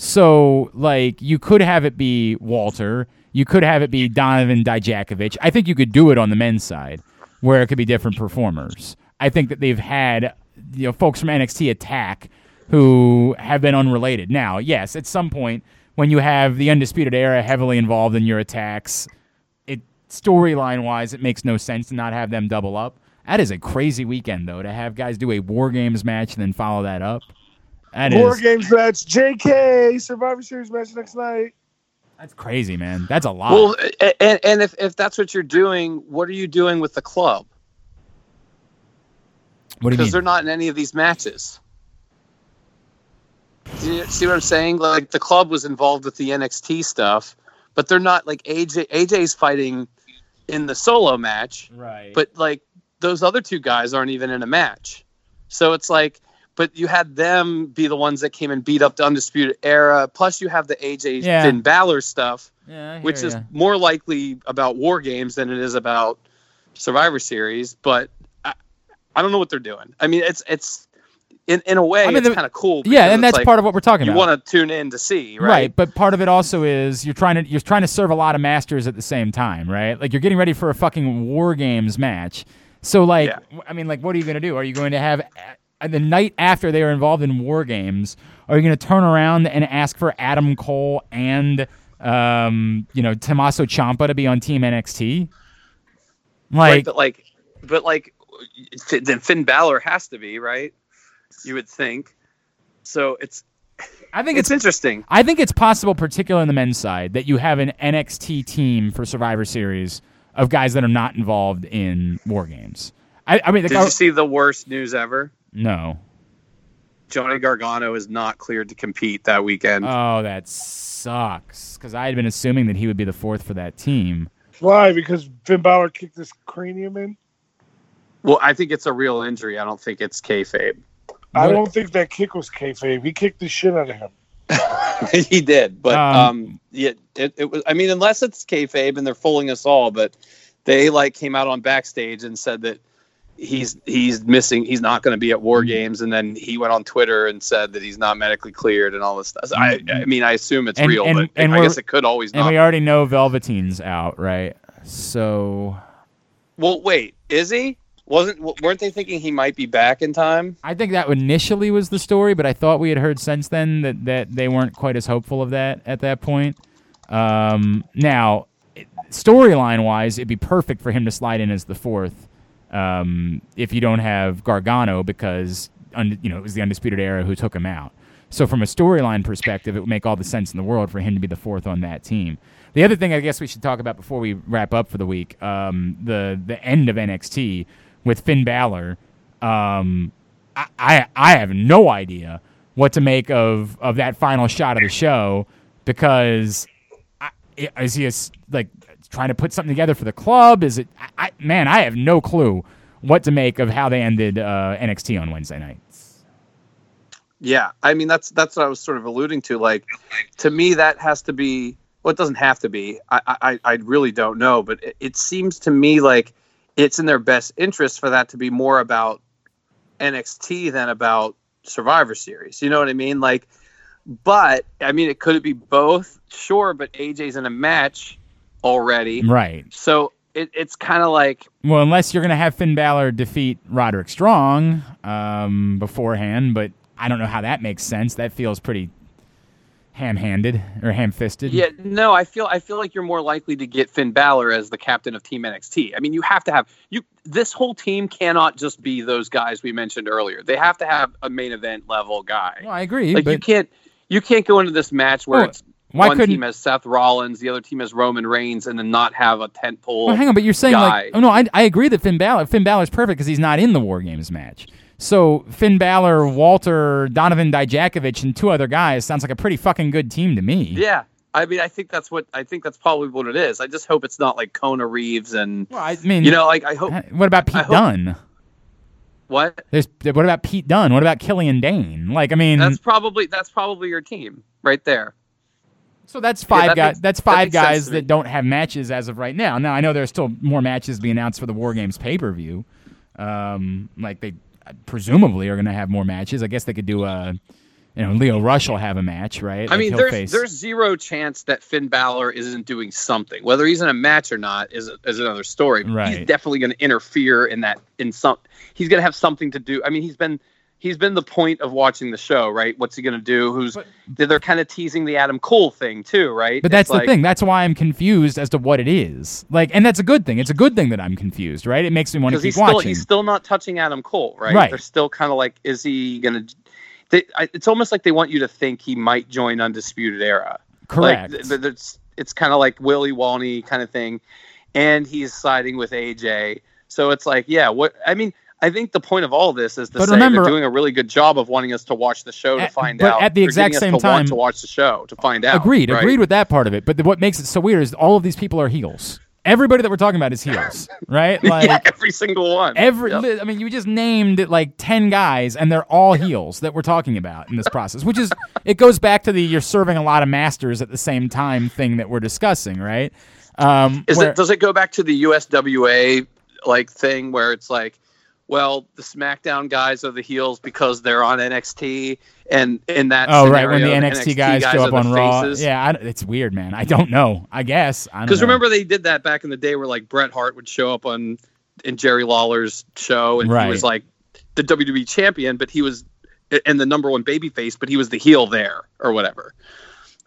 S1: So, like, you could have it be Walter. You could have it be Donovan Dijakovic. I think you could do it on the men's side, where it could be different performers. I think that they've had you know folks from NXT attack who have been unrelated. Now, yes, at some point when you have the Undisputed Era heavily involved in your attacks, it storyline wise, it makes no sense to not have them double up. That is a crazy weekend though to have guys do a War Games match and then follow that up. That is
S4: War Games match, JK, Survivor Series match next night.
S1: that's crazy, man. That's a lot.
S6: Well, and, and if, if that's what you're doing, what are you doing with the club?
S1: what do you mean?
S6: Because they're not in any of these matches. Do you see what I'm saying? Like the club was involved with the NXT stuff, but they're not like AJ. AJ's fighting in the solo match,
S1: Right.
S6: But like those other two guys aren't even in a match. So it's like, but you had them be the ones that came and beat up the Undisputed Era. Plus, you have the AJ
S1: Yeah.
S6: Finn Balor stuff,
S1: Yeah,
S6: which is
S1: ya.
S6: more likely about War Games than it is about Survivor Series. But I, I don't know what they're doing. I mean, it's it's in in a way
S1: I mean,
S6: it's kind of cool.
S1: yeah, and that's
S6: like
S1: part of what we're talking
S6: you
S1: about.
S6: You want to tune in to see, right?
S1: Right, but part of it also is you're trying to you're trying to serve a lot of masters at the same time, right? Like you're getting ready for a fucking war games match. So like I mean like what are you going to do? Are you going to have the night after they are involved in war games, are you going to turn around and ask for Adam Cole and um, you know, Tommaso Ciampa to be on Team NXT.
S6: Right,
S1: Like,
S6: but like, but like, then Finn Balor has to be right. You would think. So it's.
S1: I think
S6: it's, interesting.
S1: I think it's possible, particularly on the men's side, that you have an NXT team for Survivor Series of guys that are not involved in War Games. I, I mean,
S6: Did you see the worst news ever?
S1: No.
S6: Johnny Gargano is not cleared to compete that weekend.
S1: Oh, that sucks. Because I had been assuming that he would be the fourth for that team.
S4: Why? Because Finn Balor kicked his cranium in.
S6: well, I think it's a real injury. I don't think it's kayfabe.
S4: I don't think that kick was kayfabe. He kicked the shit out of him.
S6: he did, but
S1: Um,
S6: um, yeah, it, it was. I mean, unless it's kayfabe and they're fooling us all, but they like came out on backstage and said that he's he's missing. He's not going to be at War
S1: Mm-hmm.
S6: Games, and then he went on Twitter and said that he's not medically cleared and all this stuff. So I, I mean, I assume it's
S1: And-
S6: real,
S1: and-
S6: but
S1: and
S6: I guess it could always
S1: And
S6: not.
S1: we already know Velveteen's out, right? So
S6: well, wait, is he? Wasn't weren't they thinking he might be back in time?
S1: I think that initially was the story, but I thought we had heard since then that, that they weren't quite as hopeful of that at that point. Um, now, storyline wise, it'd be perfect for him to slide in as the fourth um, if you don't have Gargano because un- you know it was the Undisputed Era who took him out. So from a storyline perspective, it would make all the sense in the world for him to be the fourth on that team. The other thing I guess we should talk about before we wrap up for the week, um, the the end of NXT with Finn Balor. Um, I, I I have no idea what to make of of that final shot of the show because I, is he a like trying to put something together for the club? Is it? I, I, man, I have no clue what to make of how they ended uh, NXT on Wednesday night.
S6: Yeah, I mean that's that's what I was sort of alluding to. Like, to me, that has to be. Well, it doesn't have to be. I I, I really don't know, but it, it seems to me like it's in their best interest for that to be more about NXT than about Survivor Series. You know what I mean? Like, but I mean, it could it be both? Sure, but AJ's in a match already,
S1: Right.
S6: So it, it's kind of like
S1: Well, unless you're going to have Finn Balor defeat Roderick Strong um, beforehand, but I don't know how that makes sense. That feels pretty ham-handed or ham-fisted.
S6: Yeah, no, I feel I feel like you're more likely to get Finn Balor as the captain of Team NXT. I mean, you have to have you. This whole team cannot just be those guys we mentioned earlier. They have to have a main event level guy.
S1: Well, I agree,
S6: Like you can't you can't go into this match where
S1: Well,
S6: it's
S1: why
S6: one
S1: couldn't-
S6: team has Seth Rollins, the other team has Roman Reigns, and then not have a tent pole.
S1: Well, hang on, but you're saying
S6: guy.
S1: like, oh no, I, I agree that Finn Balor Finn Balor's perfect because he's not in the War Games match. So Finn Balor, Walter, Donovan Dijakovic, and two other guys sounds like a pretty fucking good team to me.
S6: Yeah, I mean, I think that's what I think that's probably what it is. I just hope it's not like Kona Reeves and
S1: Well, I mean,
S6: you know, like I hope.
S1: Eh, what about Pete
S6: hope-
S1: Dunne?
S6: What?
S1: There's what about Pete Dunne? What about Killian Dain? Like, I mean,
S6: That's probably that's probably your team right there.
S1: So that's
S6: Yeah,
S1: five
S6: that
S1: guys.
S6: makes-
S1: that's
S6: that
S1: five
S6: sense
S1: guys that don't have matches as of right now. Now I know there's still more matches to be announced for the War Games pay per view. Um, like they presumably are going to have more matches. I guess they could do a, you know, Lio Rush will have a match, right?
S6: I
S1: Like,
S6: mean, there's
S1: face-
S6: there's zero chance that Finn Balor isn't doing something. Whether he's in a match or not is is another story. He's definitely going to interfere in that in some. He's going to have something to do. I mean, he's been he's been the point of watching the show, right? What's he going to do? Who's they're kind of teasing the Adam Cole thing too, right?
S1: But that's
S6: It's
S1: the
S6: like-
S1: thing. That's why I'm confused as to what it is. Like, and that's a good thing. It's a good thing that I'm confused, right? It makes me want to keep
S6: he's still
S1: watching.
S6: he's still not touching Adam Cole, right?
S1: Right.
S6: They're still kind of like, is he gonna? They, I, it's almost like they want you to think he might join Undisputed Era.
S1: Correct.
S6: Like, th- th- it's it's kind of like Willie Walney kind of thing, and he's siding with AJ. So it's like, yeah, what I mean. I think the point of all this is to
S1: But
S6: say
S1: remember-
S6: they're doing a really good job of wanting us to watch the show to
S1: At-
S6: find
S1: but
S6: out.
S1: at the exact same
S6: to
S1: time-
S6: to watch the show to find out.
S1: Agreed.
S6: right?
S1: Agreed with that part of it. But the, what makes it so weird is all of these people are heels. Everybody that we're talking about is heels, right? Like
S6: yeah, every single one.
S1: every.
S6: Yep.
S1: I mean, you just named like ten guys, and they're all heels that we're talking about in this process. Which is, it goes back to the you're serving a lot of masters at the same time thing that we're discussing, right? Um,
S6: Is
S1: where-
S6: it does it go back to the USWA like thing where it's like, well, the SmackDown guys are the heels because they're on NXT, and in that
S1: Oh right, when the
S6: scenario,
S1: NXT, guys, show up on Raw,
S6: faces.
S1: yeah, I, it's weird, man. I don't know. I guess I
S6: Because remember they did that back in the day where like Bret Hart would show up on in Jerry Lawler's show and
S1: Right.
S6: he was like the WWE champion, but he was and the number one babyface, but he was the heel there or whatever.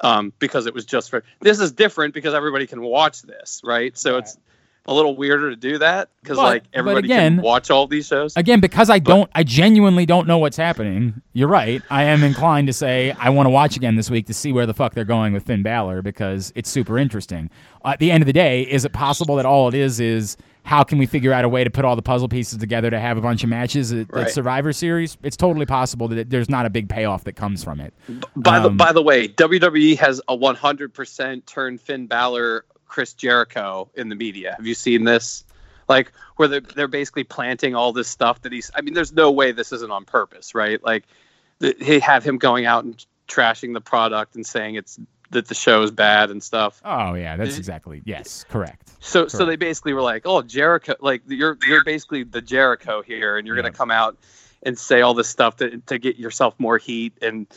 S6: um, because it was just for this is different because everybody can watch this, right? So it's a little weirder to do that because like everybody
S1: again-
S6: can watch all these shows.
S1: Again, because I don't, I genuinely don't know what's happening. You're right. I am inclined to say I want to watch again this week to see where the fuck they're going with Finn Balor because it's super interesting. At the end of the day, is it possible that all it is is how can we figure out a way to put all the puzzle pieces together to have a bunch of matches at,
S6: Right.
S1: at Survivor Series? It's totally possible that it, there's not a big payoff that comes from it.
S6: By the
S1: Um,
S6: by the way, WWE has a 100% turn Finn Balor, Chris Jericho in the media. Have you seen this? Like where they're they're basically planting all this stuff that he's. I mean, there's no way this isn't on purpose, right? Like they have him going out and trashing the product and saying it's that the show is bad and stuff.
S1: Oh yeah, that's exactly yes, correct.
S6: So so they basically were like, "Oh, Jericho, like you're you're basically the Jericho here, and you're gonna come out and say all this stuff to to get yourself more heat." And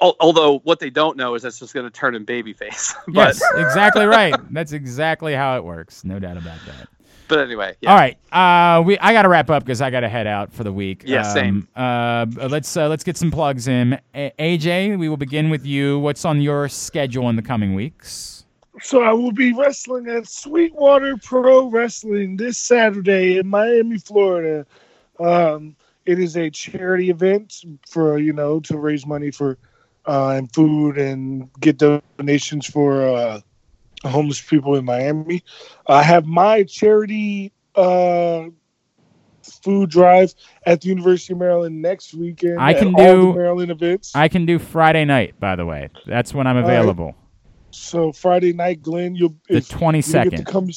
S6: although what they don't know is that's just gonna turn him babyface. but
S1: Yes, exactly right. That's exactly how it works. No doubt about that.
S6: but anyway, yeah.
S1: All right, uh, we I got to wrap up because I got to head out for the week.
S6: Yeah, same.
S1: Uh, let's uh, let's get some plugs in. A- AJ, we will begin with you. What's on your schedule in the coming weeks?
S4: So I will be wrestling at Sweetwater Pro Wrestling this Saturday in Miami, Florida. Um, it is a charity event for you know to raise money for uh, and food and get donations for uh, homeless people in Miami. I have my charity uh, food drive at the University of Maryland next weekend.
S1: I can do
S4: Maryland events.
S1: I can do Friday night. By the way, that's when I'm available.
S4: So Friday night, Glenn, you'll
S1: The
S4: if- you'll get
S1: 22nd.
S4: to come.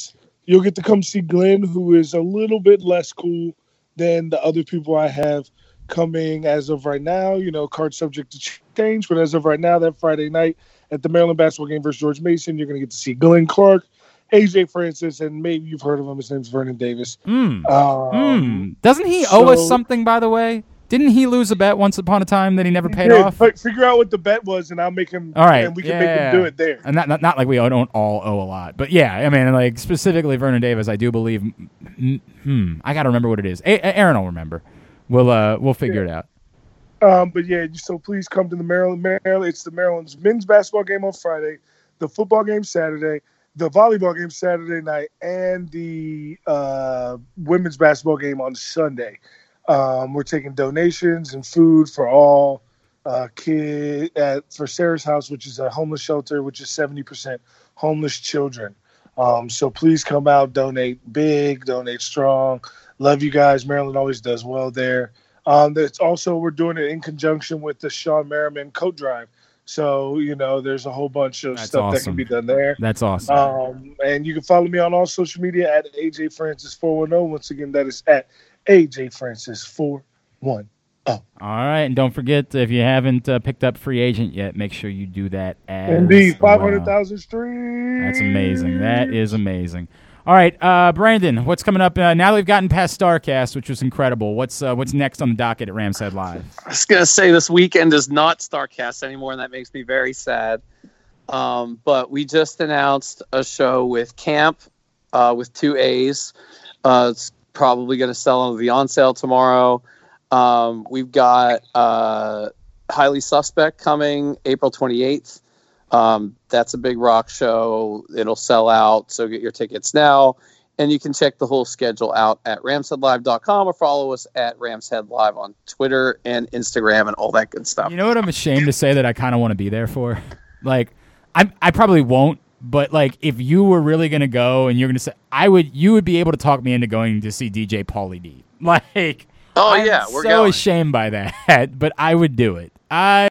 S4: You'll get to come see Glenn, who is a little bit less cool than the other people I have coming as of right now. You know, card subject to change, but as of right now, that Friday night at the Maryland basketball game versus George Mason, you're going to get to see Glenn Clark, AJ Francis, and maybe you've heard of him. His name's Vernon Davis.
S1: Mm.
S4: Um,
S1: Mm. Doesn't he owe us something? By the way, didn't he lose a bet once upon a time that he never paid
S4: Yeah,
S1: off?
S4: figure out what the bet was, and I'll make him.
S1: All right,
S4: and we can
S1: yeah,
S4: make him do it there.
S1: And not, not not like we don't all owe a lot, but yeah, I mean, like specifically Vernon Davis, I do believe. mm, Hmm, I got to remember what it is. A- Aaron will remember. We'll uh we'll figure it out.
S4: Um, but yeah, so please come to the Maryland. Maryland, it's the Maryland's men's basketball game on Friday, the football game Saturday, the volleyball game Saturday night, and the uh, women's basketball game on Sunday. Um, we're taking donations and food for all uh, kid at for Sarah's house, which is a homeless shelter, which is seventy percent homeless children. Um, so please come out, donate big, donate strong. Love you guys. Maryland always does well there. Um, that's also we're doing it in conjunction with the Shawne Merriman coat drive. So you know, there's a whole bunch of
S1: That's
S4: stuff that can be done there.
S1: That's awesome.
S4: Um, and you can follow me on all social media at AJ Francis four one zero. Once again, that is at AJ Francis four one.
S1: All right, and don't forget if you haven't uh, picked up free agent yet, make sure you do that as
S4: Indeed, five hundred thousand streams.
S1: That's amazing. That is amazing. All right, uh, Brandon, what's coming up uh, now? that We've gotten past Starcast, which was incredible. What's uh, what's next on the docket at Rams Head Live?
S6: I was gonna say this weekend is not Starcast anymore, and that makes me very sad. Um, but we just announced a show with Camp uh, with two A's. Uh, it's probably to sell on the on sale tomorrow. Um, we've got uh, Highly Suspect coming April 28th. Um, that's a big rock show. It'll sell out, so get your tickets now. And you can check the whole schedule out at ramsheadlive.com or follow us at Ramshead Live on Twitter and Instagram and all that good stuff.
S1: You know what I'm ashamed to say that I kind of want to be there for? Like, I I probably won't, but like if you were really gonna go and you're gonna say I would, you would be able to talk me into going to see DJ Pauly D. Like,
S6: Oh,
S1: I'm
S6: yeah, we're
S1: so
S6: going.
S1: ashamed by that, but I would do it. I